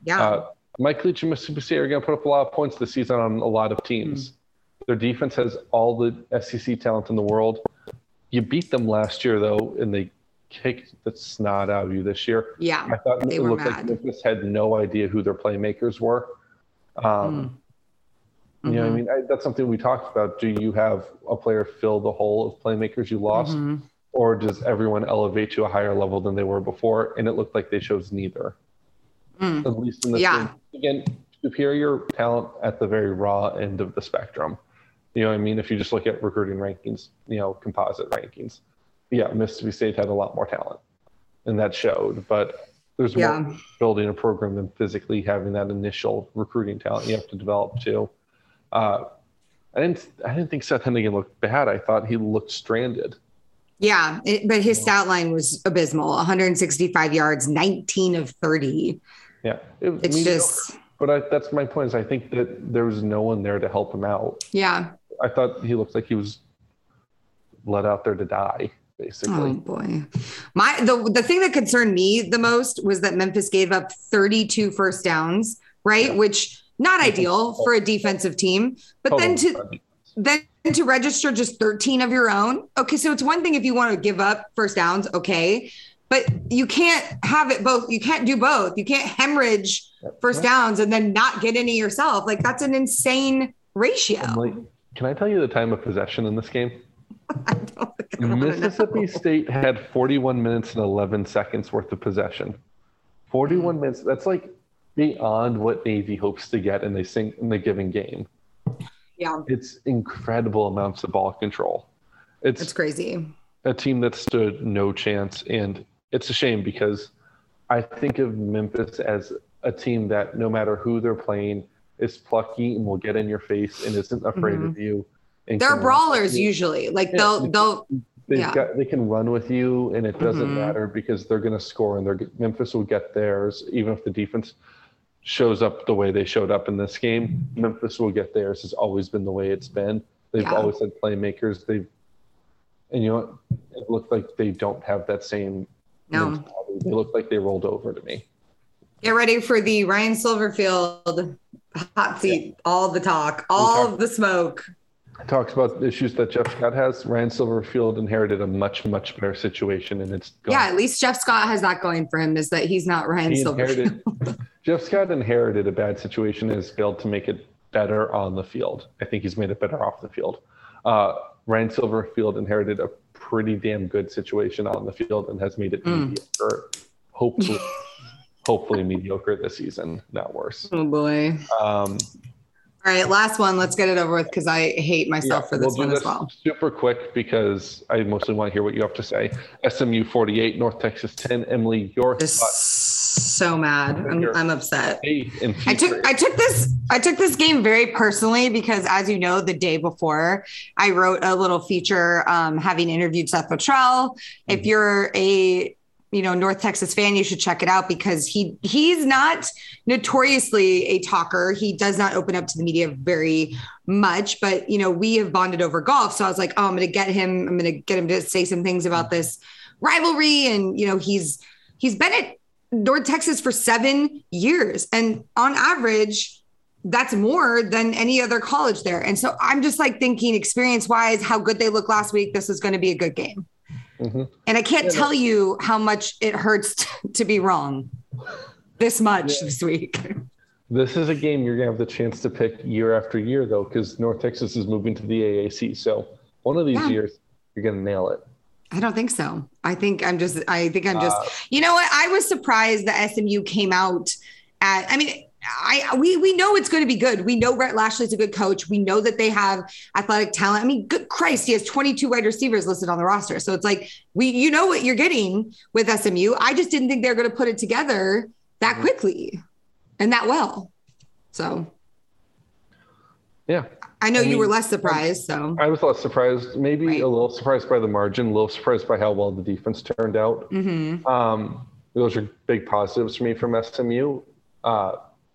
Yeah. Uh,
Mike Leach and Mississippi State are going to put up a lot of points this season on a lot of teams. Mm-hmm. Their defense has all the SEC talent in the world. You beat them last year, though, and they kicked the snot out of you this year.
Yeah,
I thought it looked mad. like Memphis had no idea who their playmakers were. Um, mm. You know, I mean, I, that's something we talked about. Do you have a player fill the hole of playmakers you lost,
Mhm.
or does everyone elevate to a higher level than they were before? And it looked like they chose neither.
Mm.
At least in this
Yeah.
game. Again, superior talent at the very raw end of the spectrum. You know, what I mean, if you just look at recruiting rankings, you know, composite rankings, yeah, Mississippi State had a lot more talent, and that showed. But there's
Yeah.
more building a program than physically having that initial recruiting talent you have to develop too. Uh, I didn't. I didn't think Seth Henigan looked bad. I thought he looked stranded.
Yeah, it, but his stat line was abysmal 165 yards, 19 of 30.
Yeah, it,
It's
mediocre.
just,
But I, that's my point. Is I think that there was no one there to help him out.
yeah.
I thought he looked like he was let out there to die, basically.
Oh boy. My the the thing that concerned me the most was that Memphis gave up 32 first downs, right?
Yeah.
Which not ideal for a defensive team. But then
Total
to then to register just 13 of your own. Okay, so it's one thing if you want to give up first downs, okay. But you can't have it both. You can't do both. You can't hemorrhage first downs and then not get any yourself. Like that's an insane ratio.
Like, can I tell you the time of possession in this game?
I don't think know.
Mississippi State had 41 minutes and 11 seconds worth of possession. 41
Hmm.
minutes. That's like beyond what Navy hopes to get in a sing in the given game.
Yeah,
It's incredible amounts of ball control. It's
it's crazy.
a team that stood no chance, and it's a shame because I think of Memphis as a team that no matter who they're playing is plucky and will get in your face and isn't afraid of you. And
They're brawlers usually. Like they'll they'll
They've
Yeah.
got they can run with you, and it doesn't
Mhm.
matter because they're going to score, and they're Memphis will get theirs, even if the defense shows up the way they showed up in this game. Memphis will get theirs. Has always been the way it's been. They've
Yeah.
always had playmakers. They've and you know? It looked like they don't have that same.
No.
They look like they rolled over to me.
get ready for the Ryan Silverfield hot seat. All the talk, all
talk-
of the smoke.
Talks about issues that Jeff Scott has. Ryan Silverfield inherited a much much better situation, and it's gone.
Yeah, at least Jeff Scott has that going for him is that he's not Ryan
he
Silverfield.
Jeff Scott inherited a bad situation and has failed to make it better on the field. I think he's made it better off the field. Uh, Ryan Silverfield inherited a pretty damn good situation out on the field and has made it
Mm.
mediocre. Hopefully, hopefully mediocre this season, not worse.
Oh boy.
Um,
All right, last one. Let's get it over with because I hate myself for this
we'll
one
do
as well.
Super quick because I mostly want to hear what you have to say. SMU 48, North Texas 10. Emily, your
Just so mad. I'm, I'm upset. I took I took this I took this game very personally because as you know, the day before I wrote a little feature um, having interviewed Seth Littrell. If
Mhm.
you're a you know North Texas fan, you should check it out because he he's not notoriously a talker. He does not open up to the media very much, but you know we have bonded over golf. So I was like, oh, I'm going to get him. I'm going to get him to say some things about mm-hmm. this rivalry, and you know he's he's been at North Texas for seven years. And on average, that's more than any other college there. And so I'm just like thinking, experience wise, how good they look last week. This is going to be a good game.
Mhm.
And I can't
Yeah,
tell you how much it hurts t- to be wrong this much
Yeah.
this week.
This is a game you're gonna have the chance to pick year after year, though, because North Texas is moving to the AAC. So one of these
Yeah.
years, you're gonna nail it.
I don't think so. I think I'm just, I think I'm just,
Uh,
you know what? I was surprised that SMU came out at, I mean, I we we know it's going to be good. We know Rhett Lashlee's a good coach. We know that they have athletic talent. I mean, good Christ, he has 22 wide receivers listed on the roster. So it's like we you know what you're getting with SMU. I just didn't think they're going to put it together that
Mhm.
quickly and that well. So
yeah,
I know
I
you were less surprised. So
I was less surprised, maybe
Right.
a little surprised by the margin, a little surprised by how well the defense turned out.
mhm.
Um, those are big positives for me from SMU. Uh,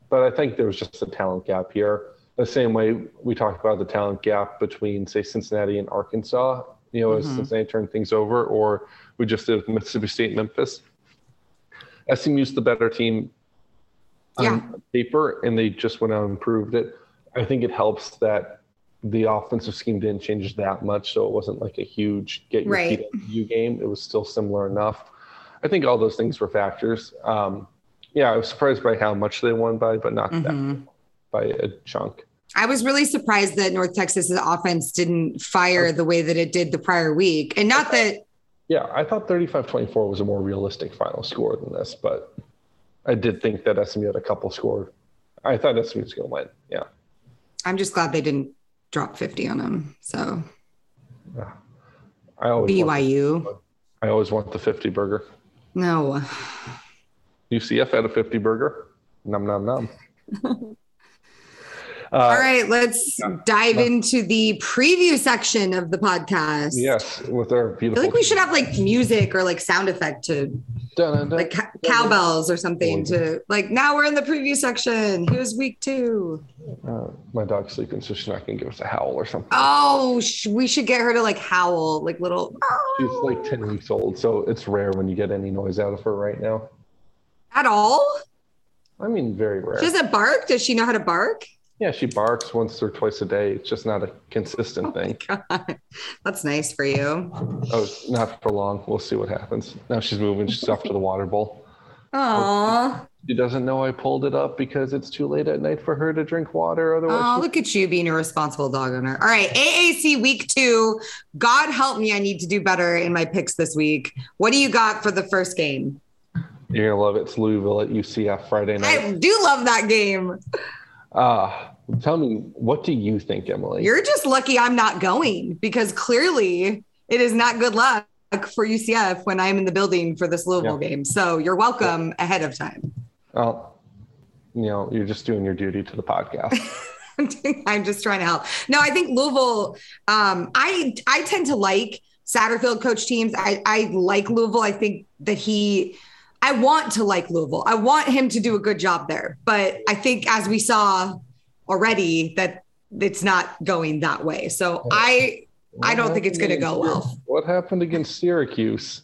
but I think there was just a talent gap here. The same way we talked about the talent gap between, say, Cincinnati and Arkansas. You know, as
Mhm.
Cincinnati turned things over, or we just did with Mississippi State, and Memphis. SMU's the better team on
Yeah.
paper, and they just went out and improved it. I think it helps that the offensive scheme didn't change that much, so it wasn't like a huge get your
Right.
feet under you game. It was still similar enough. I think all those things were factors. Um, yeah, I was surprised by how much they won by, but not that
Mhm.
by a chunk.
I was really surprised that North Texas's offense didn't fire the way that it did the prior week. And not that
Yeah, I thought 35-24 was a more realistic final score than this, but I did think that SMU had a couple scored. I thought SMU was going to win. Yeah.
I'm just glad they didn't drop 50 on them. So
I always want,
BYU.
I always want the 50 burger.
No.
UCF had a 50 burger. Num num num. Uh,
All right, let's dive into the preview section of the podcast.
Yes, with our people.
I
beautiful.
feel like we should have like music or like sound effect to
Dun, dun, dun.
like ca- cowbells or something to like now we're in the preview section. Here's week two.
Uh, my dog's sleeping, so she's not going to give us a howl or something.
Oh, sh- we should get her to like howl, like little
She's like 10 weeks old, so it's rare when you get any noise out of her right now.
At all.
I mean, very rare.
She doesn't bark. Does she know how to bark?
yeah, she barks once or twice a day. It's just not a consistent oh thing.
God, that's nice for you.
Oh, not for long. We'll see what happens. Now she's moving. She's off to the water bowl.
Aw.
She doesn't know I pulled it up because it's too late at night for her to drink water. Otherwise,
Oh,
she-
look at you being a responsible dog owner. All right, AAC week two. God help me, I need to do better in my picks this week. What do you got for the first game?
You're gonna love it. It's Louisville at UCF Friday night.
I do love that game.
Uh, tell me, what do you think, Emily?
You're just lucky I'm not going because clearly it is not good luck for UCF when I'm in the building for this Louisville game. So you're welcome ahead of time.
well, you know, you're just doing your duty to the podcast.
I'm just trying to help. No, I think Louisville. Um, I I tend to like Satterfield coach teams. I I like Louisville. I think that he. I want to like Louisville. I want him to do a good job there. But I think as we saw already that it's not going that way. So I I don't think it's going to go well.
What happened against Syracuse?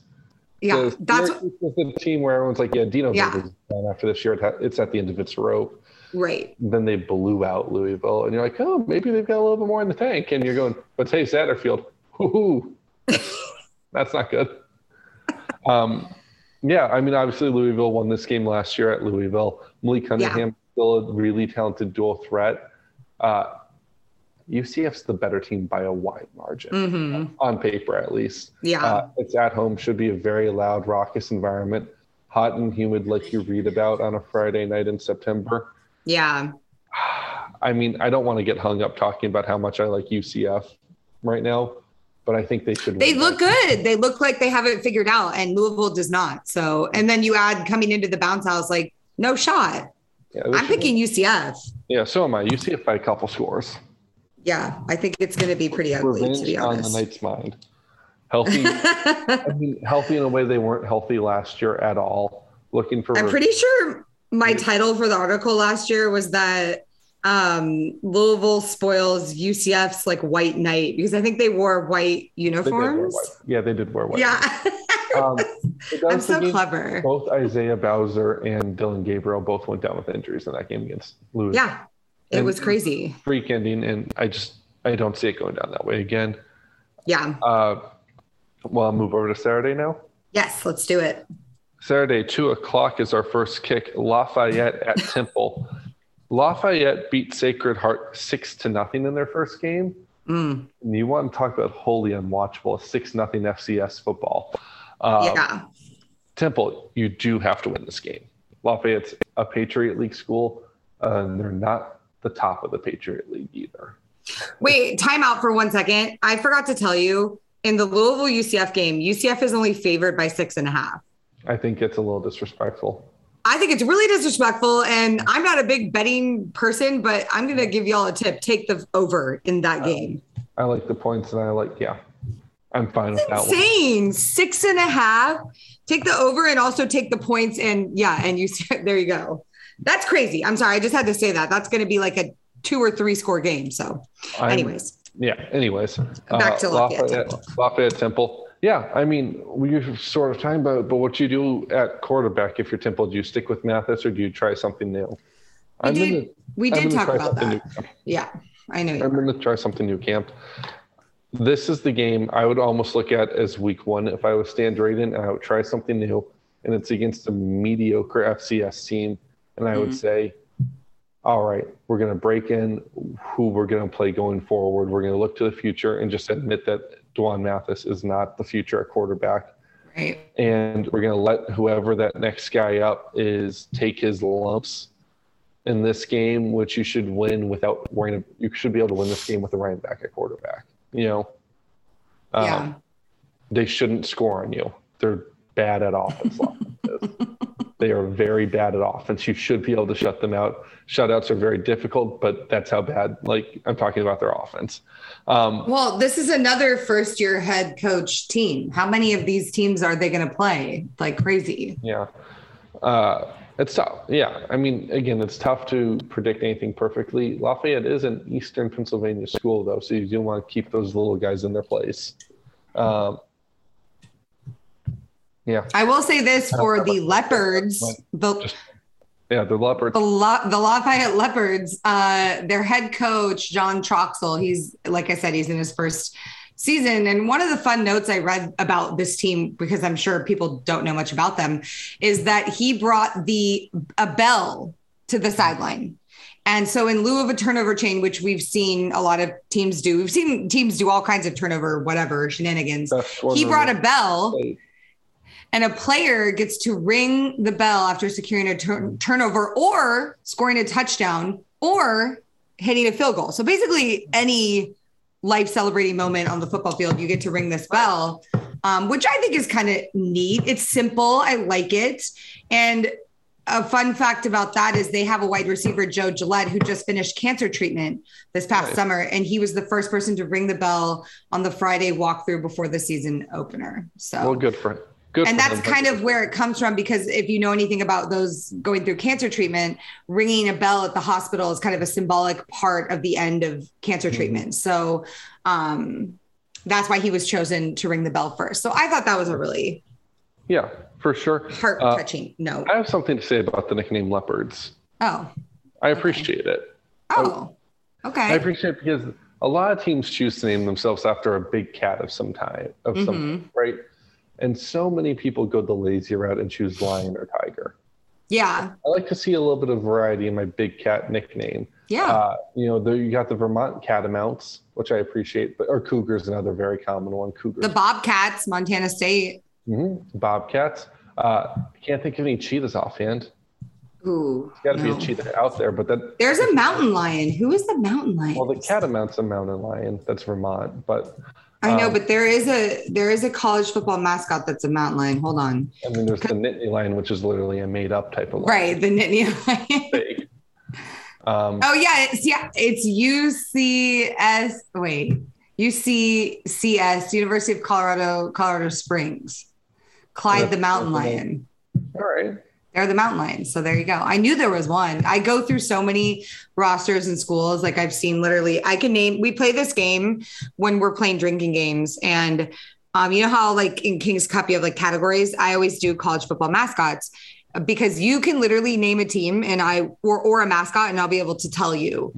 Yeah, that's
Syracuse the team where everyone's like, "Yeah, Dino
Yeah.
After this year. It's at the end of its rope."
right.
Then they blew out Louisville, and you're like, "Oh, maybe they've got a little bit more in the tank." And you're going, "But hey, Satterfield, whoo, that's not good." Um, yeah, I mean, obviously Louisville won this game last year at Louisville. Malik Cunningham still a really talented dual threat. Uh, UCF's the better team by a wide margin
hmm
on paper, at least.
Yeah.
Uh, it's at home, should be a very loud, raucous environment, hot and humid, like you read about on a Friday night in September.
yeah.
I mean, I don't want to get hung up talking about how much I like UCF right now, but I think they should.
They look
that.
good. They look like they have it figured out, and Louisville does not. So, and then you add coming into the bounce house, like no shot.
Yeah,
I'm picking UCF.
Yeah, so am I. UCF by a couple scores.
Yeah, I think it's going to be pretty ugly,
Revenge
to be honest,
on the. Knights' mind. Healthy. I mean, healthy in a way they weren't healthy last year at all. Looking for.
I'm pretty sure my title for the article last year was that um, Louisville spoils UCF's like white night because I think they wore white
They
uniforms.
white. Yeah, they did wear white.
Yeah,
Um,
I'm so clever.
Both Isaiah Bowser and Dillon Gabriel both went down with injuries in that game against Louisville.
Yeah, it
And-
was crazy.
Freak ending, and I just I don't see it going down that way again.
Yeah.
Uh, well, I'll move over to Saturday now.
Yes, let's do it.
Saturday, two o'clock is our first kick. Lafayette at Temple. Lafayette beat Sacred Heart six to nothing in their first game.
Mm,
And you want to talk about wholly unwatchable, six nothing FCS football. Uh,
yeah.
Temple, you do have to win this game. Lafayette's a Patriot League school, uh, and they're not the top of the Patriot League either.
Wait, time out for one second. I forgot to tell you in the Louisville UCF game, UCF is only favored by six and a half.
I think it's a little disrespectful.
I think it's really disrespectful. And I'm not a big betting person, but I'm going to give y'all a tip. Take the over in that game.
I like the points, and I like, yeah, I'm fine with that one.
Insane. Six and a half. Take the over and also take the points. And yeah, and you there you go. That's crazy. I'm sorry. I just had to say that. That's going to be like a two or three score game. So,
I'm-
anyways,
Yeah. Anyways,
Back to uh, Lafayette Temple.
Lafayette Temple. Yeah, I mean, we are sort of talking about, but what you do at quarterback if you're Temple, do you stick with Mathis or do you try something new?
we
I'm
did,
gonna,
we
I'm
did talk about that.
new.
Yeah, I know.
I'm going to try something new, Camp. This is the game I would almost look at as week one if I was Stan Drayton and I would try something new, and it's against a mediocre FCS team, and I would
Mhm.
say, all right, we're going to break in who we're going to play going forward. We're going to look to the future and just admit that D'Wan Mathis is not the future at quarterback.
Right.
And we're going to let whoever that next guy up is take his lumps in this game, which you should win without worrying. You should be able to win this game with a running back at quarterback. You know, um,
Yeah.
they shouldn't score on you. They're bad at offense. they are very bad at offense. You should be able to shut them out. Shutouts are very difficult, but that's how bad. Like I'm talking about their offense. Um,
Well, this is another first year head coach team. How many of these teams are they going to play like crazy?
yeah, uh, it's tough. Yeah, I mean, again, it's tough to predict anything perfectly. Lafayette is an Eastern Pennsylvania school, though, so you do want to keep those little guys in their place. Um, yeah,
I will say this for the Leopards, the,
yeah, the leopards.
the, La- the Lafayette Leopards, uh, their head coach, John Troxell, he's, like I said, he's in his first season. And one of the fun notes I read about this team, because I'm sure people don't know much about them, is that he brought the a bell to the sideline. And so, in lieu of a turnover chain, which we've seen a lot of teams do, we've seen teams do all kinds of turnover, whatever shenanigans. He brought a bell and a player gets to ring the bell after securing a tur- turnover or scoring a touchdown or hitting a field goal. So basically, any life celebrating moment on the football field, you get to ring this bell, um, which I think is kind of neat. It's simple. I like it. And a fun fact about that is they have a wide receiver, Joe Gillette, who just finished cancer treatment this past
Nice.
summer. And he was the first person to ring the bell on the Friday walkthrough before the season opener. So
Well, good for him. Good
and that's
him.
kind of where it comes from because if you know anything about those going through cancer treatment ringing a bell at the hospital is kind of a symbolic part of the end of cancer
Mhm.
treatment so um that's why he was chosen to ring the bell first so i thought that was a really
yeah, for sure.
heart touching note
I have something to say about the nickname leopards.
oh
I appreciate it.
oh
I
okay I
appreciate it because a lot of teams choose to name themselves after a big cat of some type, of some
Mhm.
right? And so many people go the lazy route and choose lion or tiger.
yeah
I like to see a little bit of variety in my big cat nickname.
yeah
Uh, you know, there you got the Vermont catamounts, which I appreciate, but or cougars, another very common one. Cougars,
the bobcats montana state
Mhm. bobcats. Uh, I can't think of any cheetahs offhand.
Ooh,
Got to be a cheetah out there, but that
there's a mountain lion who is the mountain lion
well, the catamount's a mountain lion. That's Vermont, but
I know,
Um,
but there is a there is a college football mascot that's a mountain lion. Hold on.
I mean, there's the Nittany lion, which is literally a made-up type of lion.
Right, the Nittany lion.
Um,
oh yeah, it's yeah, it's UCS. Wait, UCCS, University of Colorado, Colorado Springs. Clyde the mountain lion.
all right.
They're the mountain lions. So there you go. I knew there was one. I go through so many rosters and schools. Like I've seen literally, I can name, we play this game when we're playing drinking games. And um, you know how like in King's Cup, you have like categories. I always do college football mascots because you can literally name a team and I, or, or a mascot and I'll be able to tell you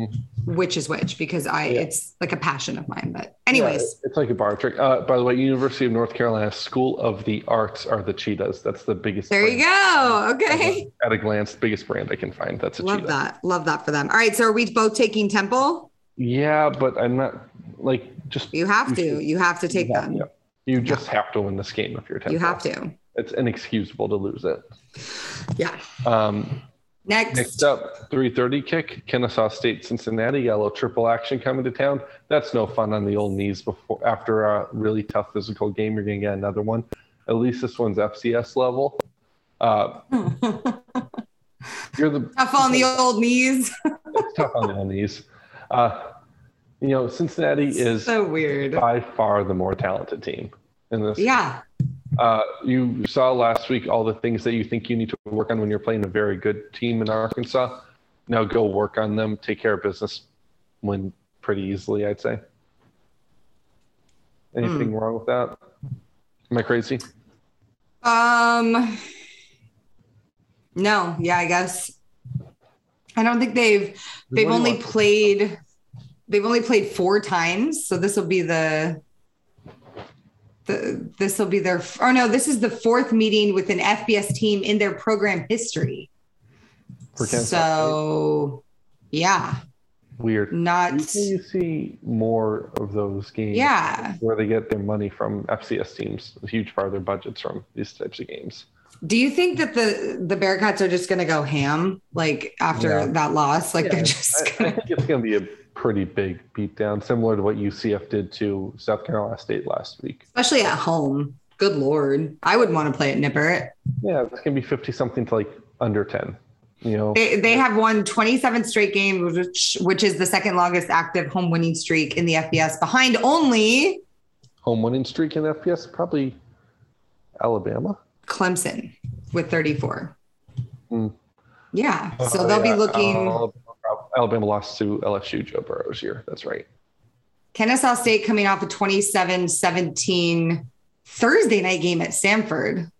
which is which because I,
Yeah.
it's like a passion of mine. But
Yeah,
anyways,
it's like a bar trick. Uh, by the way, University of North Carolina School of the Arts are the cheetahs. That's the biggest.
there you go. Okay.
At a glance, biggest brand I can find. That's a
Love
cheetah.
that. Love that for them. All right. So are we both taking Temple?
Yeah, but I'm not like just.
You have
You
to.
should-
You have to take
yeah,
them.
yeah. You just have to win this game if you're. Temple.
You have to.
It's inexcusable to lose it.
Yeah.
Um,
Next.
Next up, 3:30 kick, Kennesaw State, Cincinnati. Yellow triple action coming to town. That's no fun on the old knees. Before after a really tough physical game, you're gonna get another one. At least this one's FCS level. Uh, you're the
Tough on the old knees.
it's tough on the old knees. Uh, you know, Cincinnati is
so weird.
by far the more talented team in this.
Yeah.
Uh, you saw last week all the things that you think you need to work on when you're playing a very good team in Arkansas. Now go work on them, take care of business, win pretty easily, I'd say. Anything
Hmm.
wrong with that? Am I crazy?
Um No, yeah, I guess. I don't think they've they've
What do you
only played they've only played four times, so this will be the the this will be their oh no, this is the fourth meeting with an FBS team in their program history.
For Kansas
so Yeah.
Weird.
Not.
Usually you see more of those games.
Yeah.
Where they get their money from FCS teams, a huge part of their budgets from these types of games.
Do you think that the the Bearcats are just going to go ham like after
Yeah.
that loss? Like
Yeah,
they're just
I, I
going to.
think it's going to be a pretty big beatdown, similar to what UCF did to South Carolina State last week.
Especially at home. Good lord, I would want to play at Nippert.
Yeah, it's going to be 50 something to like under 10. You know,
They, they have won 27 straight games, which which is the second longest active home winning streak in the FBS, behind only
home winning streak in FBS probably Alabama.
Clemson with 34.
Hmm.
Yeah, so they'll be looking.
Alabama, Alabama lost to LSU Joe Burrow's year. That's right.
Kennesaw State coming off a 27 17 Thursday night game at Sanford.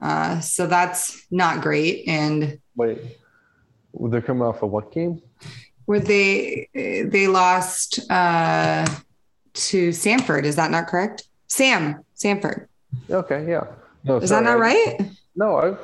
Uh, so that's not great. And
Wait, they're coming off of what game?
where they they lost uh, to Sanford, is that not correct? Sam Sanford,
Okay, yeah. No,
is that not right?
No, I,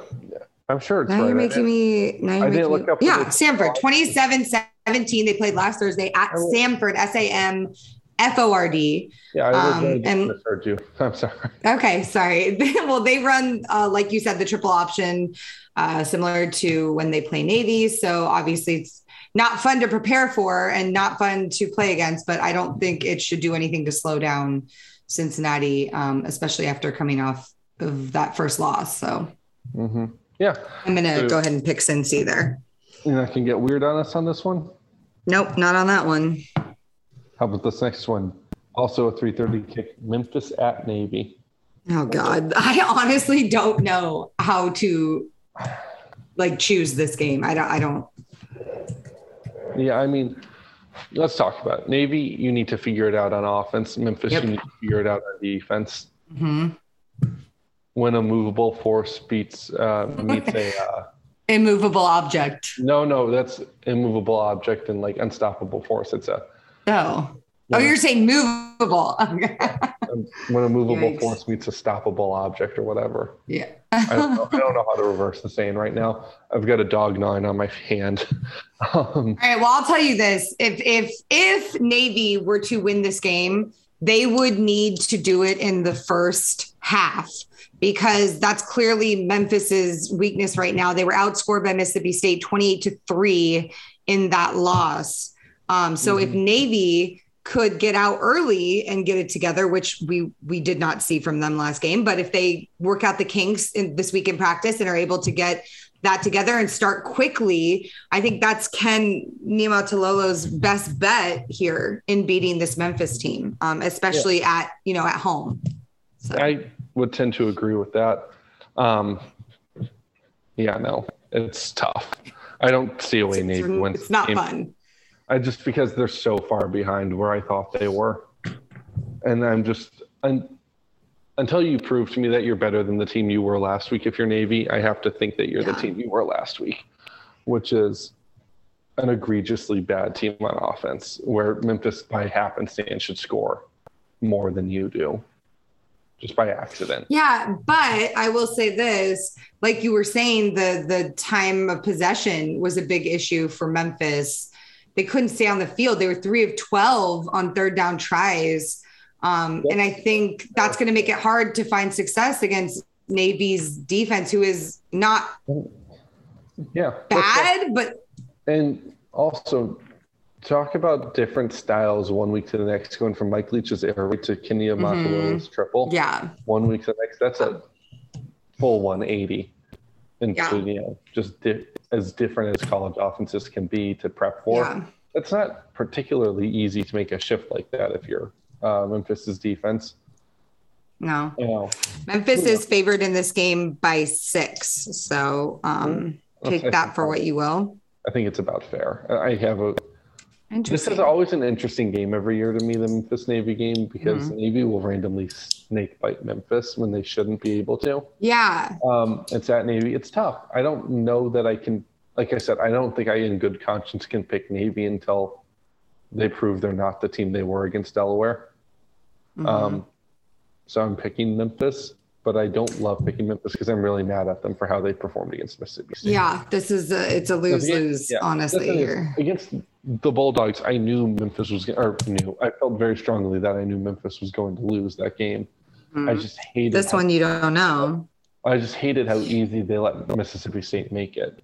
I'm sure it's
Now
right.
you're making me. Now you're
I
making
look
me,
up
yeah, Sanford 27 17. They played last Thursday at
I
Samford, S A M F O R D.
Yeah, I
Um, and-
misheard you. I'm sorry.
Okay, sorry. well, they run, uh, like you said, the triple option, uh, similar to when they play Navy. So obviously, it's not fun to prepare for and not fun to play against. But I don't think it should do anything to slow down Cincinnati, um, especially after coming off of that first loss. So
hmm Yeah,
I'm gonna
So-
go ahead and pick Cincy there.
you're not gonna get weird on us on this one.
Nope, not on that one.
How about this next one? Also a 3:30 kick. Memphis at Navy.
Oh God, I honestly don't know how to like choose this game. I don't. I don't.
Yeah, I mean, let's talk about it. Navy. You need to figure it out on offense. Memphis.
Yep.
You need to figure it out on defense.
Mhm.
When a movable force beats uh, meets a uh,
Immovable object.
no, no, that's immovable object and like unstoppable force. It's a
Oh. Oh, you're saying movable.
when a movable
Yikes.
force meets a stoppable object or whatever.
yeah.
I don't, know, I don't know how to reverse the saying right now. I've got a dog gnawing on my hand. um,
All right. Well, I'll tell you this: if if if Navy were to win this game, they would need to do it in the first half because that's clearly Memphis's weakness right now. They were outscored by Mississippi State twenty-eight to three in that loss. Um, so if Navy could get out early and get it together, which we we did not see from them last game, but if they work out the kinks in this week in practice and are able to get that together and start quickly, I think that's Ken Niumatalolo's best bet here in beating this Memphis team, um, especially at you know at home. So
I would tend to agree with that. Um, yeah, no, it's tough. I don't see a way
it's,
Navy wins.
it's not fun.
I just because they're so far behind where I thought they were, and I'm just un, until you prove to me that you're better than the team you were last week. If you're Navy, I have to think that you're the team you were last week, which is an egregiously bad team on offense, where Memphis by happenstance should score more than you do, just by accident.
Yeah, but I will say this, like you were saying, the the time of possession was a big issue for Memphis. They couldn't stay on the field. They were three of twelve on third down tries, um, and I think that's going to make it hard to find success against Navy's defense, who is not
Yeah,
bad, but
And also, talk about different styles one week to the next, going from Mike Leach's air raid to Ken Niumatalolo's triple.
Mm-hmm. yeah,
One week to the next, that's a full 180. And
Yeah.
you know, just di- as different as college offenses can be to prep for.
yeah.
It's not particularly easy to make a shift like that if you're uh, Memphis's defense.
No,
know,
Memphis is favored in this game by six. So um, take
Okay.
that for what you will.
I think it's about fair. I have a This is always an interesting game every year to me, the Memphis Navy game, because
Mm-hmm.
Navy will randomly snake bite Memphis when they shouldn't be able to.
yeah,
Um, it's at Navy. It's tough. I don't know that I can, like I said, I don't think I, in good conscience, can pick Navy until they prove they're not the team they were against Delaware.
Mhm.
Um, so I'm picking Memphis. But I don't love picking Memphis because I'm really mad at them for how they performed against Mississippi State.
Yeah, this is a it's a lose lose
Yeah.
honestly here.
against the Bulldogs, I knew Memphis was or knew I felt very strongly that I knew Memphis was going to lose that game. I
Mhm.
just hated
This
how-
one you don't know.
I just hated how easy they let Mississippi State make it.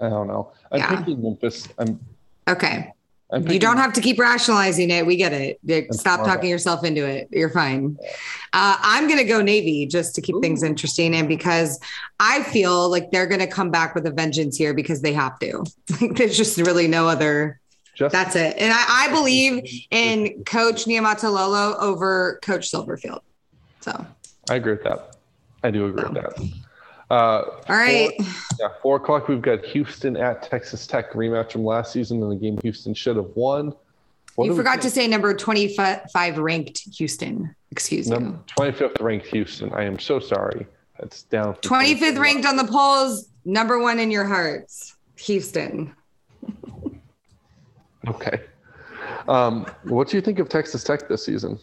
I don't know. I'm
Yeah.
picking Memphis. I'm.
Okay. You don't have to keep rationalizing it. We get it. Stop talking yourself into it. You're fine. Uh, I'm going to go Navy just to keep things interesting. And because I feel like they're going to come back with a vengeance here because they have to. There's just really no other.
Just
That's it. And I, I believe in Coach Niumatalolo over Coach Silverfield. So,
I agree with that. I do agree with that. Uh,
all right.
yeah, four o'clock. We've got Houston at Texas Tech rematch from last season in the game Houston should have won. What
You forgot to say number 25 ranked Houston. Excuse
me.
you.
25th ranked Houston. I am so sorry. That's down.
25th
24th.
ranked on the polls, number one in your hearts, Houston.
Okay. Um, what do you think of Texas Tech this season?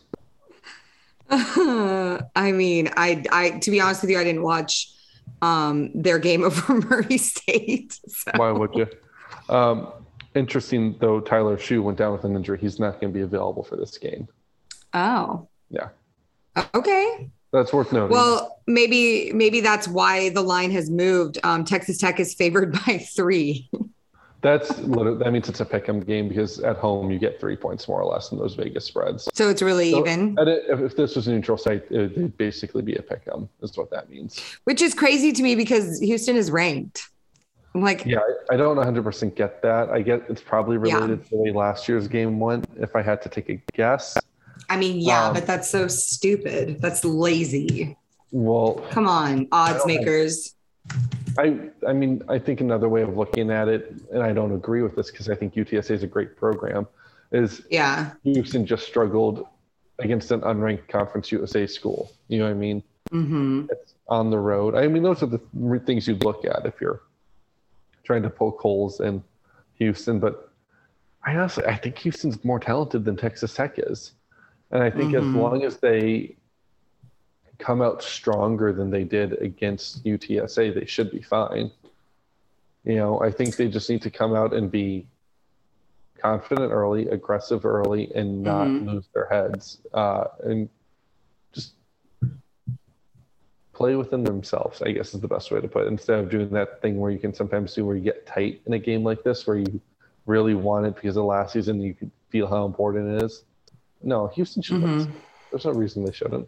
I mean, I, I, to be honest with you, I didn't watch um, their game over Murray State. So.
Why would you? Um, interesting though. Tyler Shough went down with an injury. He's not going to be available for this game.
Oh,
Yeah,
okay.
that's worth noting.
Well, maybe, maybe that's why the line has moved. Um, Texas Tech is favored by three.
That's literally, that means it's a pick'em game because at home you get three points more or less in those Vegas spreads.
So it's really
So,
even,
it- if, this was a neutral site, it would basically be a pick'em. Is what that means.
which is crazy to me because Houston is ranked. I'm like,
Yeah, I, I don't 100% get that. I get it's probably
Yeah.
related to the way last year's game went. If I had to take a guess,
I mean, yeah,
Um,
but that's so stupid. That's lazy.
well,
Come on, odds makers.
I I mean I think another way of looking at it, and I don't agree with this because I think UTSA is a great program, is
Yeah.
Houston just struggled against an unranked Conference USA school. You know what I mean?
hmm
It's on the road. I mean those are the things you'd look at if you're trying to poke holes in Houston. But I honestly I think Houston's more talented than Texas Tech is, and I think as
Mhm.
long as they come out stronger than they did against UTSA, they should be fine. You know, I think they just need to come out and be confident early, aggressive early, and not
Mhm.
lose their heads, uh, and just play within themselves. I guess is the best way to put it. Instead of doing that thing where you can sometimes do where you get tight in a game like this, where you really want it because of last season, you could feel how important it is. No, Houston should.
Mhm.
There's no reason they shouldn't.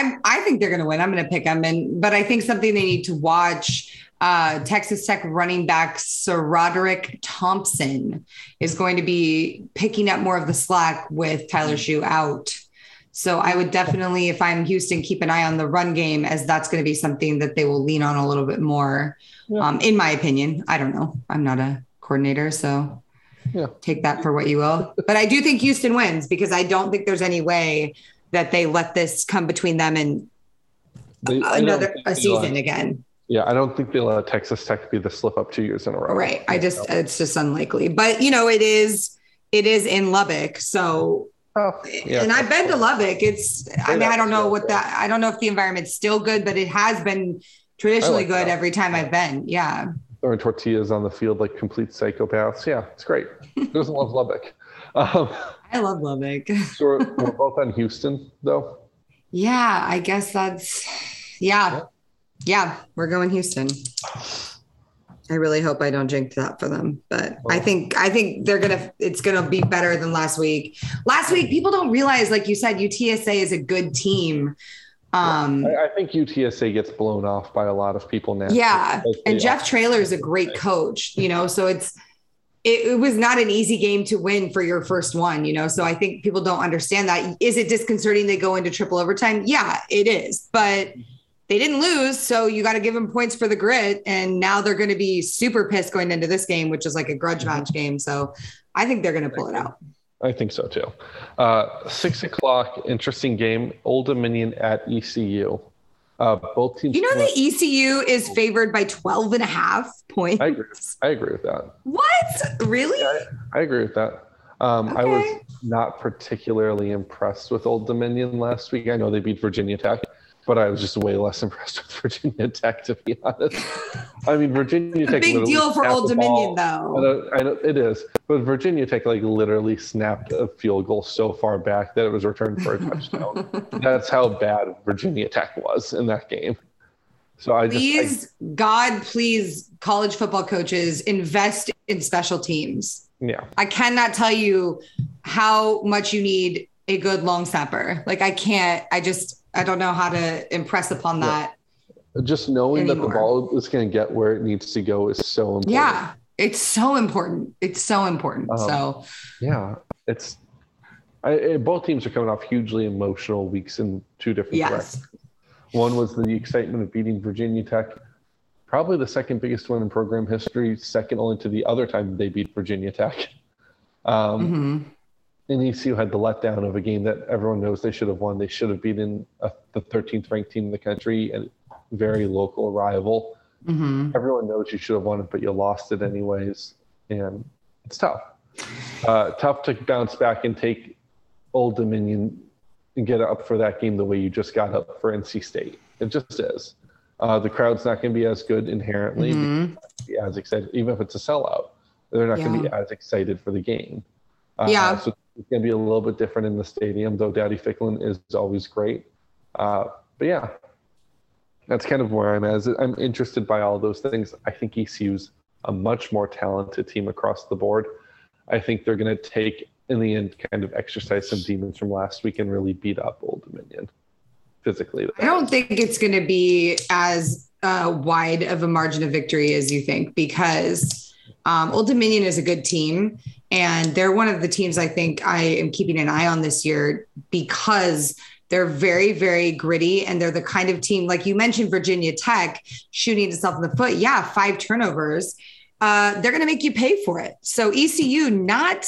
I, I I think they're going to win. I'm going to pick them, and but I think something they need to watch. Uh, Texas Tech running back SaRodorick Thompson is going to be picking up more of the slack with Tyler Shough out. So I would definitely, if I'm Houston, keep an eye on the run game as that's going to be something that they will lean on a little bit more.
Yeah.
Um, in my opinion, I don't know. I'm not a coordinator, so
Yeah.
take that for what you will. But I do think Houston wins because I don't think there's any way that they let this come between them and
They,
another a season again.
yeah, I don't think they'll let Texas Tech be the slip up two years in a row.
Right. I just it's just unlikely. But you know, it is it is in Lubbock. So
Oh, yeah.
and I've been to Lubbock. It's I mean, I don't know what that I don't know if the environment's still good, but it has been traditionally
like
good
that.
every time I've been. Yeah.
throwing tortillas on the field like complete psychopaths. Yeah, it's great. Who doesn't love Lubbock? Um,
I love Lubbock.
so we're, we're both on Houston, though.
Yeah, I guess that's yeah. Yeah, we're going Houston. I really hope I don't jinx that for them, but I think I think they're gonna. It's gonna be better than last week. Last week, people don't realize, like you said, UTSA is a good team. Um,
I, I think UTSA gets blown off by a lot of people now.
yeah, and Jeff Traylor is a great coach. You know, so it's it, it was not an easy game to win for your first one. You know, so I think people don't understand that. Is it disconcerting they go into triple overtime? Yeah, it is, but they didn't lose, so you got to give them points for the grit. And now they're going to be super pissed going into this game, which is like a grudge match game. So I think they're going to pull it out.
I think so too. Uh, six o'clock, interesting game. Old Dominion at ECU. Uh, both teams.
You know, the ECU is favored by 12 and a half points.
I agree. I agree with that.
What? Really?
Yeah, I, I agree with that. Um, I was not particularly impressed with Old Dominion last week. I know they beat Virginia Tech, but I was just way less impressed with Virginia Tech, to be honest. I mean, Virginia Tech.
It's a big deal for Old Dominion, though.
I know, I know, it is, but Virginia Tech like literally snapped a field goal so far back that it was returned for a touchdown. That's how bad Virginia Tech was in that game. So I
please,
just, I,
God, please, college football coaches invest in special teams.
Yeah.
I cannot tell you how much you need a good long snapper. Like I can't, I just, I don't know how to impress upon that.
Yeah. Just knowing anymore. that the ball is going to get where it needs to go is so important.
Yeah. It's so important. It's so important. Um, so,
yeah, it's, I, both teams are coming off hugely emotional weeks in two different yes. directions. One was the excitement of beating Virginia Tech probably the second biggest win in program history, second only to the other time they beat Virginia Tech. Um, mm-hmm. And ECU had the letdown of a game that everyone knows they should have won. They should have beaten a, the 13th ranked team in the country and very local rival. Mm-hmm. Everyone knows you should have won it, but you lost it anyways. And it's tough. Uh, tough to bounce back and take Old Dominion and get up for that game the way you just got up for NC State. It just is. Uh, the crowd's not going to be as good inherently, mm-hmm. as excited, even if it's a sellout. They're not yeah. going to be as excited for the game.
Uh, yeah.
So it's going to be a little bit different in the stadium, though Dowdy-Ficklen is always great. Uh, but yeah, that's kind of where I'm at. I'm interested by all those things. I think ECU's a much more talented team across the board. I think they're going to take, in the end, kind of exercise some demons from last week and really beat up Old Dominion physically.
I don't think it's going to be as uh, wide of a margin of victory as you think because um, Old Dominion is a good team. And they're one of the teams I think I am keeping an eye on this year because they're very, very gritty. And they're the kind of team, like you mentioned, Virginia Tech shooting itself in the foot. Yeah, five turnovers. Uh, they're going to make you pay for it. So ECU, not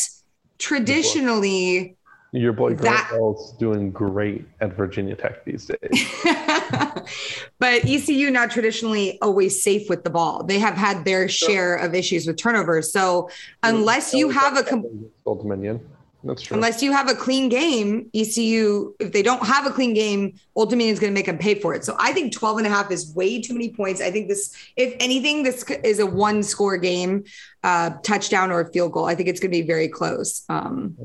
traditionally
your boy Grant Wells doing great at Virginia Tech these days.
but ECU not traditionally always safe with the ball. They have had their share of issues with turnovers. So unless you have a com-
Old Dominion. That's true.
Unless you have a clean game, ECU, if they don't have a clean game, Old Dominion is going to make them pay for it. So I think 12 and a half is way too many points. I think this, if anything, this is a one score game, uh, touchdown or a field goal. I think it's going to be very close. Um,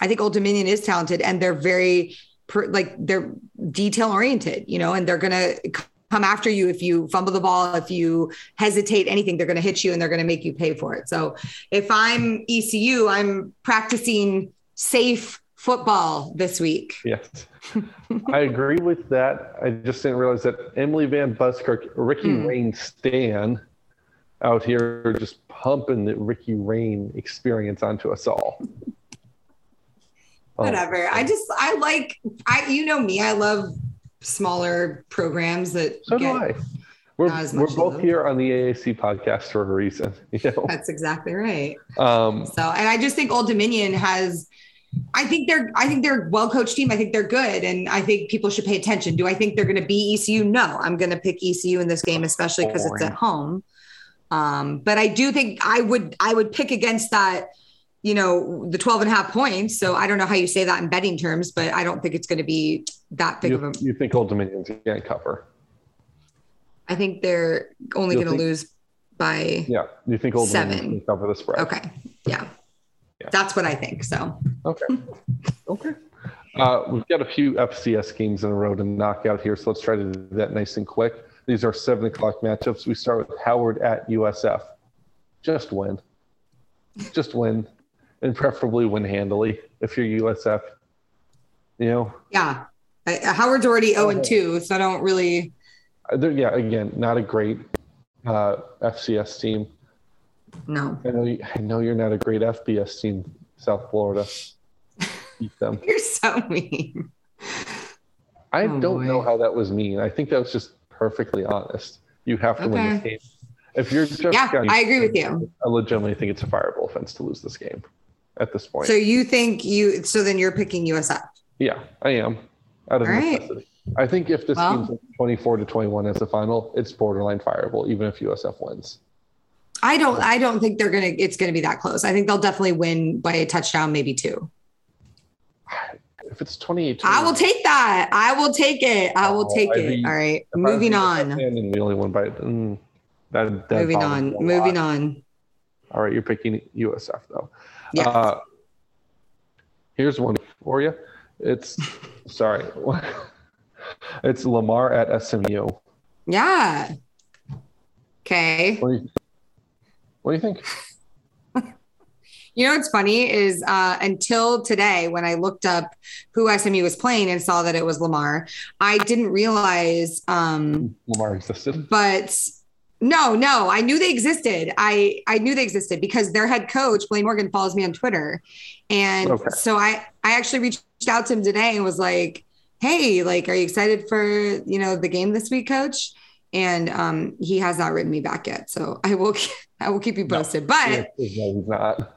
I think Old Dominion is talented and they're very per, like they're detail oriented, you know, and they're going to come after you if you fumble the ball, if you hesitate anything, they're going to hit you and they're going to make you pay for it. So if I'm ECU, I'm practicing safe football this week.
Yes. I agree with that. I just didn't realize that Emily Van Buskirk, Ricky mm. Rahne Stan out here just pumping the Ricky Rahne experience onto us all.
Oh, Whatever. I just I like I you know me. I love smaller programs that.
So do I. We're, we're both here on the AAC podcast for a reason. You know?
That's exactly right. Um, so, and I just think Old Dominion has, I think they're, I think they're a well coached team. I think they're good, and I think people should pay attention. Do I think they're going to be ECU? No, I'm going to pick ECU in this game, especially because it's at home. Um, but I do think I would, I would pick against that you know, the 12 and a half points. So I don't know how you say that in betting terms, but I don't think it's going to be that big
you,
of a.
You think Old Dominion's can't cover?
I think they're only going to lose by.
Yeah. You think Old seven. Dominion can cover the spread?
Okay. Yeah. yeah. That's what I think. So.
Okay. okay. Uh, we've got a few FCS games in a row to knock out here. So let's try to do that nice and quick. These are seven o'clock matchups. We start with Howard at USF. Just win. Just win and preferably win handily if you're USF. You know.
Yeah, Howard's already zero and two, so I don't really.
Uh, yeah, again, not a great uh, FCS team.
No.
I know, you, I know you're not a great FBS team, South Florida.
Beat them. You're so mean.
I oh, don't boy. know how that was mean. I think that was just perfectly honest. You have to okay. win this game. If you're just
yeah, I agree with you.
I legitimately think it's a fireable offense to lose this game at this point.
So you think you? So then you're picking USF?
Yeah, I am. Out of All necessity. Right. I think if this well, game's 24 to 21 as the final, it's borderline fireable, even if USF wins.
I don't. I don't think they're gonna. It's gonna be that close. I think they'll definitely win by a touchdown, maybe two.
If it's 28,
I will take that. I will take it. I will
Oh,
take
I'd
it.
be-
All right,
I
moving on.
And we only won by mm, that, that
Moving on. Moving
lot.
on.
All right, you're picking USF though.
Yeah.
Uh, here's one for you. It's sorry. It's Lamar at SMU.
yeah. Okay.
What do you, what do you think?
You know what's funny is uh, until today, when I looked up who SMU was playing and saw that it was Lamar, I didn't realize. Um,
Lamar existed.
but no, no, I knew they existed. I I knew they existed because their head coach Blaine Morgan follows me on Twitter, and
Okay.
so I I actually reached out to him today and was like, "Hey, like, are you excited for you know the game this week, Coach?" And um, he has not written me back yet, so I will I will keep you
No.
posted. But
no, he's not.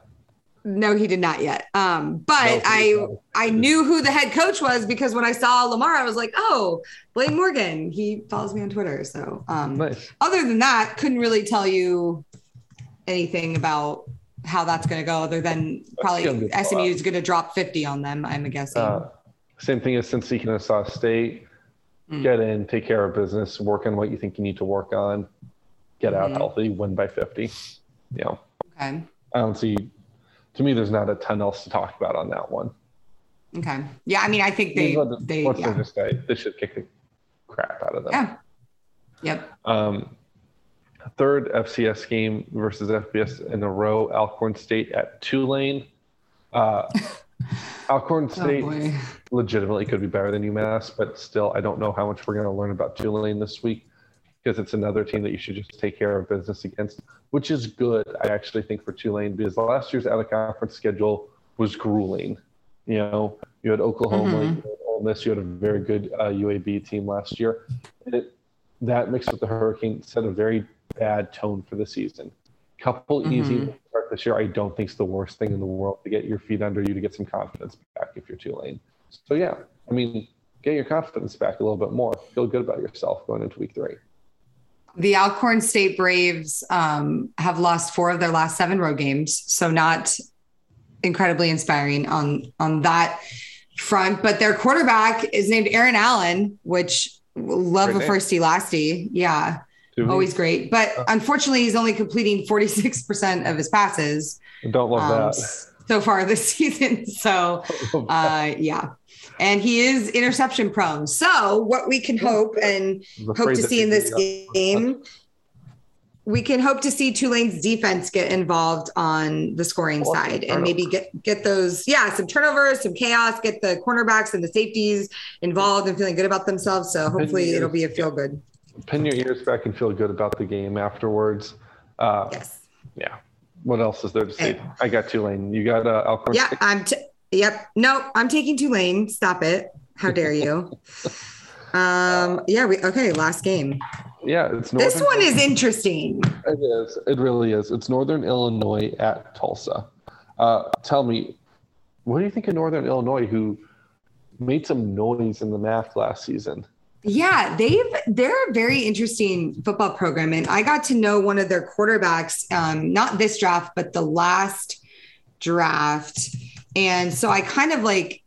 No, he did not yet. Um, but
No,
I. I knew who the head coach was because when I saw Lamar, I was like, oh, Blaine Morgan. He follows me on Twitter. So um,
Nice.
other than that, couldn't really tell you anything about how that's going to go, other than probably SMU is going to drop 50 on them, I'm guessing.
Uh, same thing as Cincy Kennesaw State.
Mm.
Get in, take care of business, work on what you think you need to work on, get out
Mhm.
healthy, win by 50. You know,
okay.
I don't see, to me, there's not a ton else to talk about on that one.
Okay. Yeah. I mean, I think they,
Once
they, yeah.
just say, they should kick the crap out of them.
Yeah. Yep.
Um, third FCS game versus FBS in a row, Alcorn State at Tulane. Uh, Alcorn
Oh,
State
boy.
legitimately could be better than UMass, but still, I don't know how much we're going to learn about Tulane this week because it's another team that you should just take care of business against, which is good, I actually think, for Tulane because last year's out of conference schedule was grueling. You know, you had Oklahoma,
Mhm.
you had Ole Miss, you had a very good uh, UAB team last year. And it, that mixed with the Hurricane set a very bad tone for the season. Couple easy
Mhm.
wins to start this year, I don't think is the worst thing in the world to get your feet under you to get some confidence back if you're Tulane. So yeah, I mean, get your confidence back a little bit more. Feel good about yourself going into week three.
The Alcorn State Braves um, have lost four of their last seven road games, so not incredibly inspiring on on that front. But their quarterback is named Aaron Allen, which love
Great
a firsty lasty. Yeah,
Two
always great. But
Uh.
unfortunately, he's only completing forty six percent of his passes
don't love
um,
that.
so far this season. So uh, yeah. And he is interception prone. So, what we can hope and hope to see in this game. We can hope to see Tulane's defense get involved on the scoring
Well,
side and maybe get get those, yeah, some turnovers, some chaos, get the cornerbacks and the safeties involved and feeling good about themselves. So hopefully it'll be a feel good.
Pin your ears back and feel good about the game afterwards. Uh,
Yes.
Yeah. What else is there to say? I got Tulane. You got uh, Alcorn
Yeah,
State?
I'm. T- yep. No, I'm taking Tulane. Stop it. How dare you? um. Yeah. We okay. Last game.
Yeah, it's
This one is interesting.
It is. It really is. It's Northern Illinois at Tulsa. Uh, tell me, what do you think of Northern Illinois, who made some noise in the math last season?
Yeah, they've they're a very interesting football program, and I got to know one of their quarterbacks, um, not this draft, but the last draft, and so I kind of like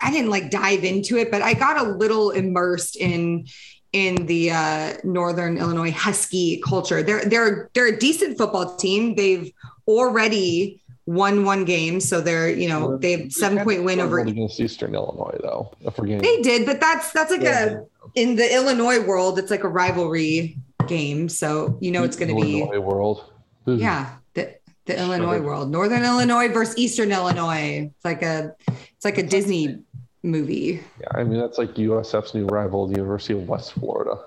I didn't like dive into it, but I got a little immersed in in the uh, Northern Illinois Husky culture. They're they're they're a decent football team. They've already won one game, so they're you know they have seven point win over.
Against Eastern Illinois, though. If we're getting
They did, but that's that's like
Yeah.
a in the Illinois world, it's like a rivalry game. So you know it's going to be
Illinois world.
Yeah the. Illinois world, Northern Illinois versus Eastern Illinois. It's like a it's like a Disney movie.
Yeah, I mean that's like USF's new rival, the University of West Florida.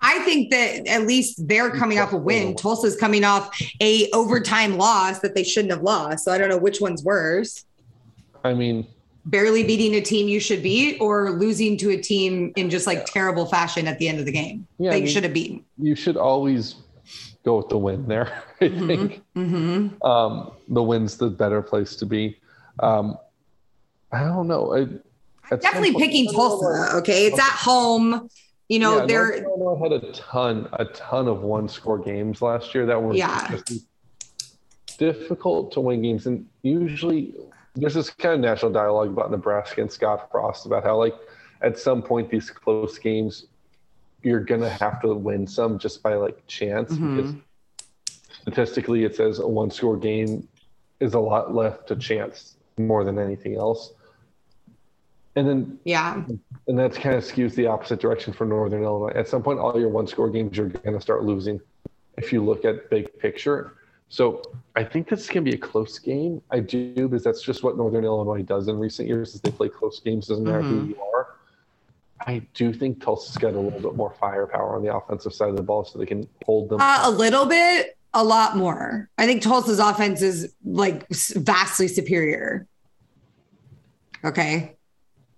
I think that at least they're coming off a win. Tulsa's coming off a overtime loss that they shouldn't have lost. So I don't know which one's worse.
I mean,
Barely beating a team you should beat or losing to a team in just like
Yeah.
terrible fashion at the end of the game
Yeah,
that
I
you
mean-
should have beaten.
you should always go with the win there. I
Mhm.
think
hmm
um, the win's the better place to be. Um, I don't know. I,
Definitely
point-
picking
I don't know
Tulsa. Okay. It's at home. You know,
yeah,
they're
North had a ton, a ton of one score games last year that were
Yeah.
difficult to win games. And usually there's this kind of national dialogue about Nebraska and Scott Frost about how like at some point these close games you're gonna have to win some just by like chance
Mhm.
because statistically it says a one score game is a lot left to chance more than anything else. And then
yeah.
and that's kind of skews the opposite direction for Northern Illinois. At some point, all your one score games you're going to start losing if you look at big picture. So I think this is going to be a close game. I do because that's just what Northern Illinois does in recent years is they play close games. Doesn't matter who you are. I do think Tulsa's got a little bit more firepower on the offensive side of the ball, so they can hold them.
Uh, a little bit, a lot more. I think Tulsa's offense is like vastly superior. Okay.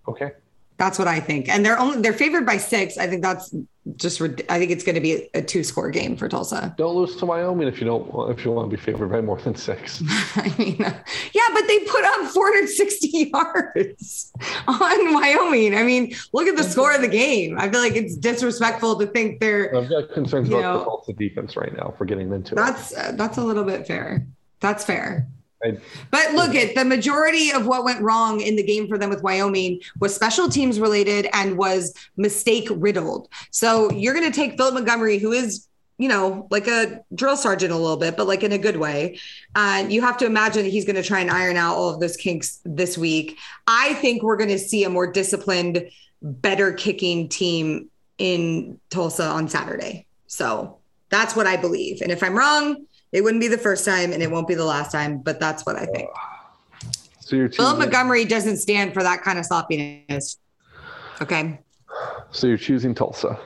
okay.
That's what I think. And they're only they're favored by six. I think that's just I think it's going to be a, two score game for Tulsa.
Don't lose to Wyoming if you don't want, if you want to be favored by more than six.
I mean, uh, yeah, but they put up 460 yards on Wyoming. I mean, look at the score of the game. I feel like it's disrespectful to think they're
I've got concerns about
know-
the Tulsa defense right now for getting into it.
that's uh, that's a little bit fair. That's fair.
I-
But look at the majority of what went wrong in the game for them with Wyoming was special teams related and was mistake riddled. So you're going to take Philip Montgomery, who is, you know, like a drill sergeant a little bit, but like in a good way. And you have to imagine that he's going to try and iron out all of those kinks this week. I think we're going to see a more disciplined, better kicking team in Tulsa on Saturday. So that's what I believe. And if I'm wrong, it wouldn't be the first time and it won't be the last time, but that's what I think.
so you're
Philip
choosing,
Montgomery doesn't stand for that kind of sloppiness. Okay.
so you're choosing Tulsa.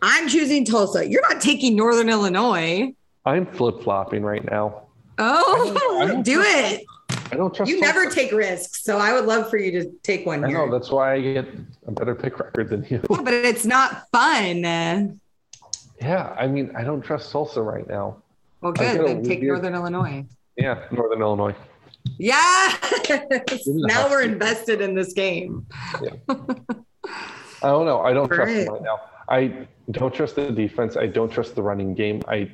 I'm choosing Tulsa. You're not taking Northern Illinois.
I'm flip flopping right now.
Oh,
I don't
do it.
I don't trust.
You
Tulsa.
never take risks. So I would love for you to take one
I
here.
know that's why I get a better pick record than you.
Yeah, but it's not fun.
Yeah, I mean, I don't trust Tulsa right now.
Well, good. Then take
you-
Northern Illinois.
Yeah, Northern Illinois. Yeah.
now we're invested in this game. Yeah.
I don't know. I don't trust
Right.
them right now. I don't trust the defense. I don't trust the running game. I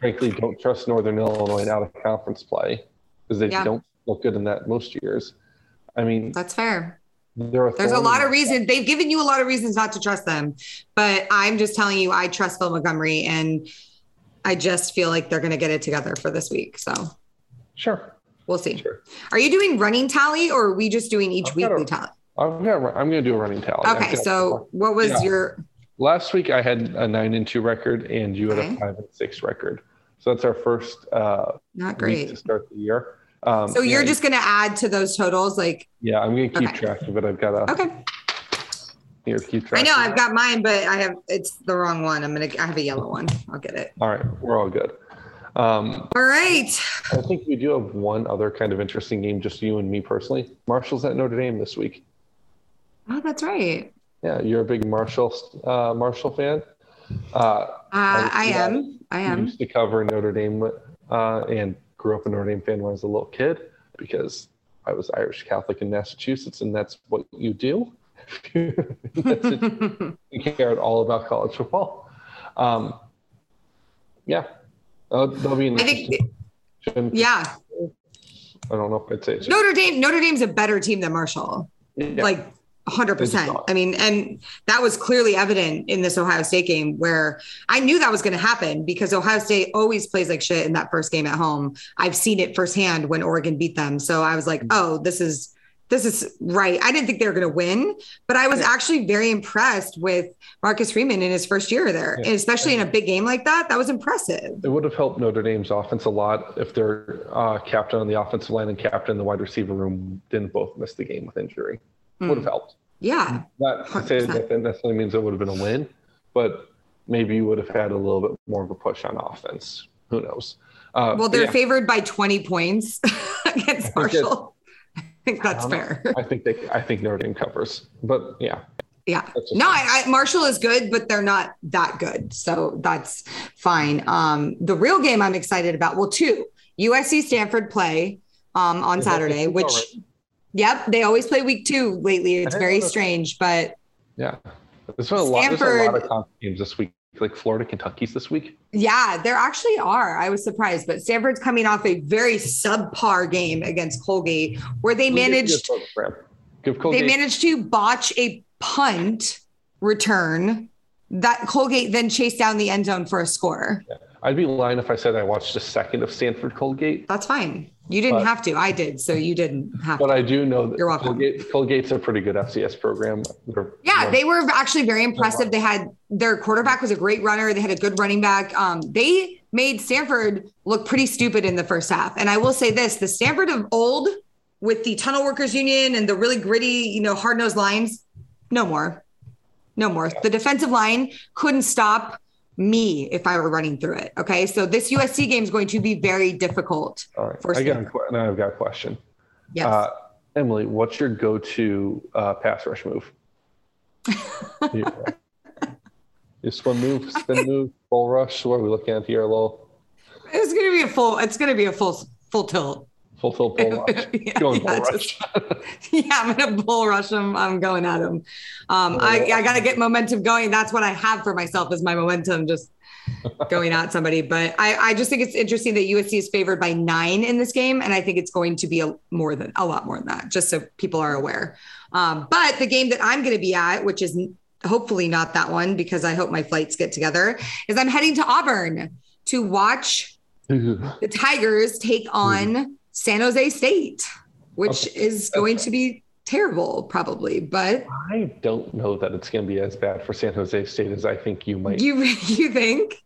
frankly don't trust Northern Illinois in out of conference play because they
Yeah.
don't look good in that most years. I mean,
That's fair. There's a lot of reasons. They've given you a lot of reasons not to trust them. But I'm just telling you, I trust Phil Montgomery and I just feel like they're going to get it together for this week. So
Sure,
we'll see.
sure.
Are you doing running tally or are we just doing each
I've
weekly
a-
tally?
I'm gonna I'm gonna do a running tally.
Okay.
got-
So what was
Yeah.
your,
last week I had a nine and two record, and you had
Okay.
a five and six record. So that's our first uh,
not
week
great.
to start the year. Um,
So you're
yeah,
just going to add to those totals? Like,
yeah. I'm gonna keep
Okay.
track of it. I've got a
okay.
Here keep.
I know I've got mine, but I have, it's the wrong one. I'm to, I have a yellow one. I'll get it.
All right, we're all good. Um,
All right.
I think we do have one other kind of interesting game, just you and me personally. Marshall's at Notre Dame this week.
Oh, that's right.
Yeah, you're a big Marshall uh, Marshall fan. Uh,
Uh, I
yeah.
am. I
I
am.
used to cover Notre Dame uh, and grew up a Notre Dame fan when I was a little kid because I was Irish Catholic in Massachusetts, and that's what you do. You cared all about college football. Um, yeah, uh, that'll be an
I think,
interesting-
yeah.
I don't know if I'd say it's
Notre Dame, Notre Dame's a better team than Marshall.
yeah.
Like 100%. I mean, and that was clearly evident in this Ohio State game where I knew that was going to happen because Ohio State always plays like shit in that first game at home. I've seen it firsthand when Oregon beat them. So I was like, oh, this is this is right. I didn't think they were going to win, but I was
Yeah.
actually very impressed with Marcus Freeman in his first year there,
Yeah.
and especially in a big game like that. That was impressive.
It would have helped Notre Dame's offense a lot if their uh, captain on the offensive line and captain in the wide receiver room didn't both miss the game with injury. Would have helped.
Yeah.
Not to say
100%.
that that necessarily means it would have been a win, but maybe you would have had a little bit more of a push on offense. Who knows? Uh,
Well, they're
yeah,
favored by 20 points against Marshall. I think that's
I
fair.
I think they. I think Notre Dame covers, but yeah,
Yeah. No, I, I, Marshall is good, but they're not that good. So that's fine. Um, the real game I'm excited about, well, two USC Stanford play um, on Saturday, which,
already?
yep, they always play week two lately. It's very strange, but
yeah. There's been a lot, there's a lot of conference games this week, like Florida, Kentucky's this week.
Yeah, there actually are. I was surprised, but Stanford's coming off a very subpar game against Colgate, where they managed they managed to botch a punt return that Colgate then chased down the end zone for a score.
Yeah. I'd be lying if I said I watched a second of Stanford Colgate.
That's fine. You didn't but, have to. I did, so you didn't have.
But
to.
I do know that You're welcome. Colgate, Colgate's a pretty good FCS program.
They're, yeah, they were actually very impressive. They had their quarterback was a great runner. They had a good running back. Um, they made Stanford look pretty stupid in the first half. And I will say this: the Stanford of old, with the tunnel workers union and the really gritty, you know, hard nosed lines, no more, no more. The defensive line couldn't stop me if I were running through it. Okay. So this USC game is going to be very difficult.
All right. For I got a, now I've got a question.
Yes. Uh,
Emily, what's your go to uh, pass rush move? yeah. Your swim move, spin move, full rush. What are we looking at here? A little.
It's gonna be a full. It's gonna be a full full tilt.
Full bull rush. yeah, going yeah, bull rush.
yeah, I'm gonna bull rush him. I'm going at him. Um, I, I gotta get momentum going. That's what I have for myself is my momentum just going at somebody. But I, I just think it's interesting that USC is favored by nine in this game, and I think it's going to be a more than a lot more than that, just so people are aware. Um, but the game that I'm going to be at, which is hopefully not that one because I hope my flights get together, is I'm heading to Auburn to watch the Tigers take on San Jose State, which okay. is going okay. to be terrible probably but
i don't know that it's going to be as bad for san jose state as i think you might
you you think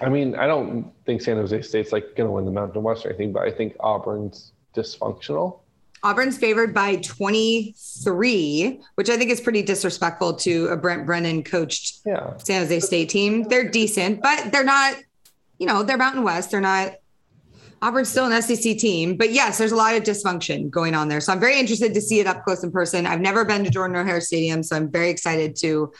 i mean i don't think san jose state's like going to win the mountain west or anything but i think auburn's dysfunctional
auburn's favored by 23 which i think is pretty disrespectful to a brent brennan coached
yeah.
san jose state team they're decent but they're not you know they're mountain west they're not Auburn's still an SEC team, but yes, there's a lot of dysfunction going on there. So I'm very interested to see it up close in person. I've never been to Jordan-Hare Stadium, so I'm very excited to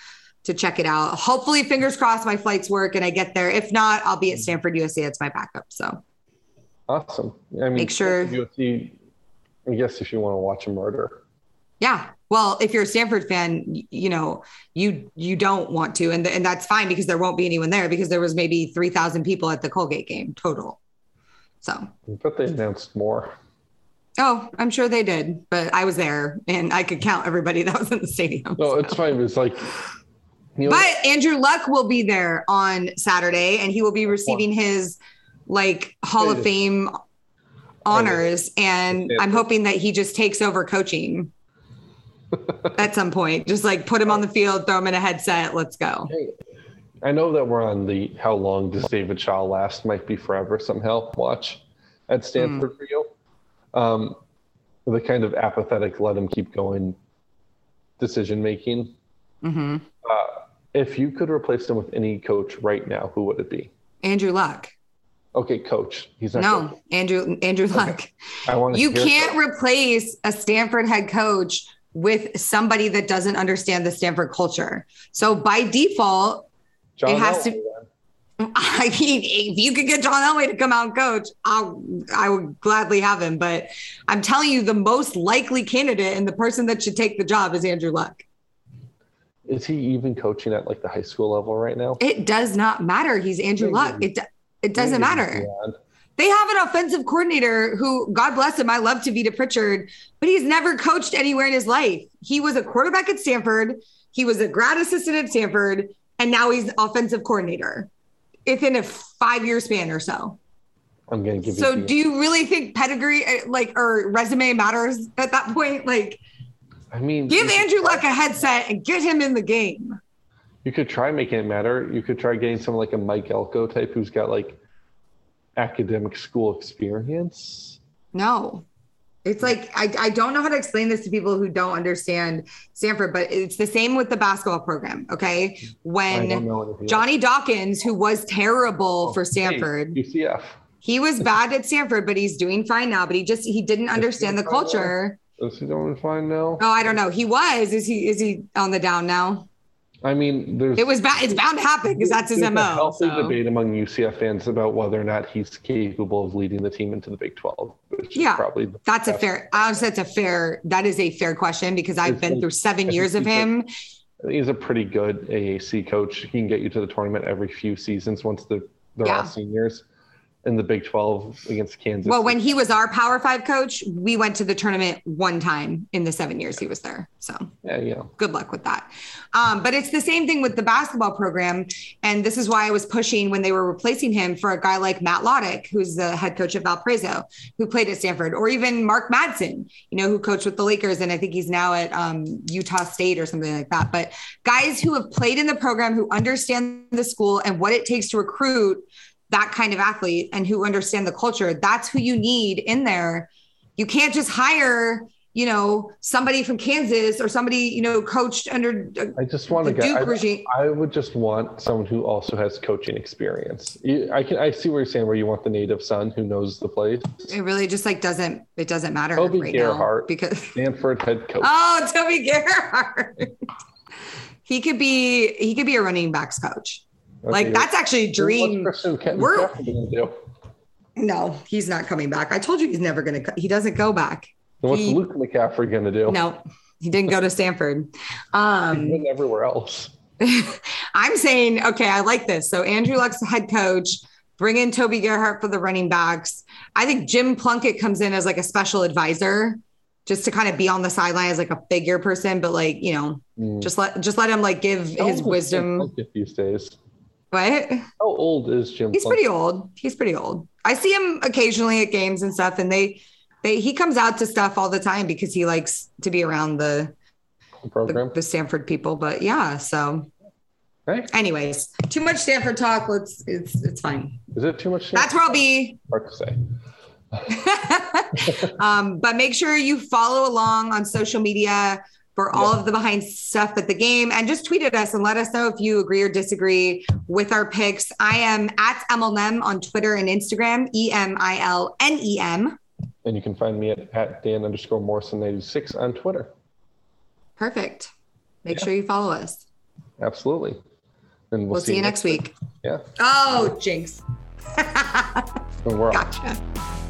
to check it out. Hopefully, fingers crossed, my flights work and I get there. If not, I'll be at Stanford USC. It's my backup. So
awesome. I mean,
make sure
USC. I guess if you want to watch a murder.
Yeah. Well, if you're a Stanford fan, you know, you you don't want to, and and that's fine because there won't be anyone there because there was maybe three thousand people at the Colgate game total. So,
but they announced more.
Oh, I'm sure they did, but I was there and I could count everybody that was in the stadium.
No, so. it's fine. It's like,
you know, but Andrew Luck will be there on Saturday and he will be receiving his like Hall of Fame honors. And I'm hoping that he just takes over coaching at some point. Just like put him on the field, throw him in a headset. Let's go.
I know that we're on the how long does David Shaw last might be forever somehow watch at Stanford mm. for you. Um, the kind of apathetic, let him keep going decision making.
Mm-hmm.
Uh, if you could replace him with any coach right now, who would it be?
Andrew Luck.
Okay, coach. He's not.
No, coach. Andrew. Andrew Luck. Okay. I want. You can't replace a Stanford head coach with somebody that doesn't understand the Stanford culture. So by default, John it has Elway, to. Then. I mean, if you could get John Elway to come out and coach, I'll, I would gladly have him. But I'm telling you, the most likely candidate and the person that should take the job is Andrew Luck.
Is he even coaching at like the high school level right now?
It does not matter. He's Andrew Maybe. Luck. It it doesn't Maybe matter. They have an offensive coordinator who, God bless him, I love Tavita Pritchard, but he's never coached anywhere in his life. He was a quarterback at Stanford. He was a grad assistant at Stanford and now he's offensive coordinator within a five year span or so.
I'm going to give
so do you really think pedigree uh, like or resume matters at that point? Like,
I mean,
give Andrew Luck a headset and get him in the game.
You could try making it matter. You could try getting someone like a Mike Elko type who's got like academic school experience.
No, it's hmm. like I, I don't know how to explain this to people who don't understand Stanford, but it's the same with the basketball program. Okay. Hmm. When Johnny Dawkins, who was terrible oh, for Stanford,
hey, UCF.
He was bad at Stanford, but he's doing fine now. But he just he didn't understand the culture.
Is he doing fine now?
Oh, I don't know. He was. Is he is he on the down now?
I mean, there's
it was bad. It's bound to happen because that's his mo. A
healthy so. debate among UCF fans about whether or not he's capable of leading the team into the Big Twelve.
yeah, probably that's a fair. Honestly, that's a fair. That is a fair question because I've been through seven years of him.
He's a pretty good AAC coach. He can get you to the tournament every few seasons once the, they're
Yeah.
all seniors. In the Big 12 against Kansas.
Well, when he was our Power Five coach, we went to the tournament one time in the seven years he was there. So
yeah, yeah.
good luck with that. Um, but it's the same thing with the basketball program. And this is why I was pushing when they were replacing him for a guy like Matt Lottich, who's the head coach of Valparaiso, who played at Stanford, or even Mark Madsen, you know, who coached with the Lakers. And I think he's now at um, Utah State or something like that. But guys who have played in the program, who understand the school and what it takes to recruit that kind of athlete and who understand the culture, that's who you need in there. You can't just hire you know, somebody from Kansas or somebody, you know, coached under
I just want to get.
Duke
I,
regime.
I would just want someone who also has coaching experience. I can. I see where you're saying. Where you want the native son who knows the place.
It really just like doesn't it doesn't matter
Toby
right
Gerhart.
now because
Stanford head coach.
oh Toby Gerhart. he could be he could be a running backs coach. Like
Okay,
that's actually a dream. We're-
McCaffrey gonna do?
No, he's not coming back. I told you he's never gonna. He doesn't go back.
And What's
He-
Luke McCaffrey gonna do?
No, he didn't go to Stanford. Um,
He everywhere else.
I'm saying, okay, I like this. So Andrew Luck's the head coach. Bring in Toby Gerhart for the running backs. I think Jim Plunkett comes in as like a special advisor, just to kind of be on the sideline as like a figure person. But like, you know,
Mm.
just let just let him like give his
old is Jim
wisdom.
These days.
But
How old is Jim?
he's pretty old. He's pretty old. I see him occasionally at games and stuff, and they they he comes out to stuff all the time because he likes to be around the the,
program.
the Stanford people. But yeah, so
Hey,
anyways, too much Stanford talk. Let's it's it's fine.
is it too much?
That's where I'll be.
hard to say.
um, but make sure you follow along on social media for all
Yeah.
of the behind stuff at the game and just tweet at us and let us know if you agree or disagree with our picks. I am at MLNem on Twitter and Instagram, E M I L N E M.
And you can find me at, at Dan underscore Morrison eighty six on Twitter.
Perfect. Make
Yeah.
sure you follow us.
Absolutely. And
We'll, see, you next week.
Yeah.
Oh, jinx. Gotcha.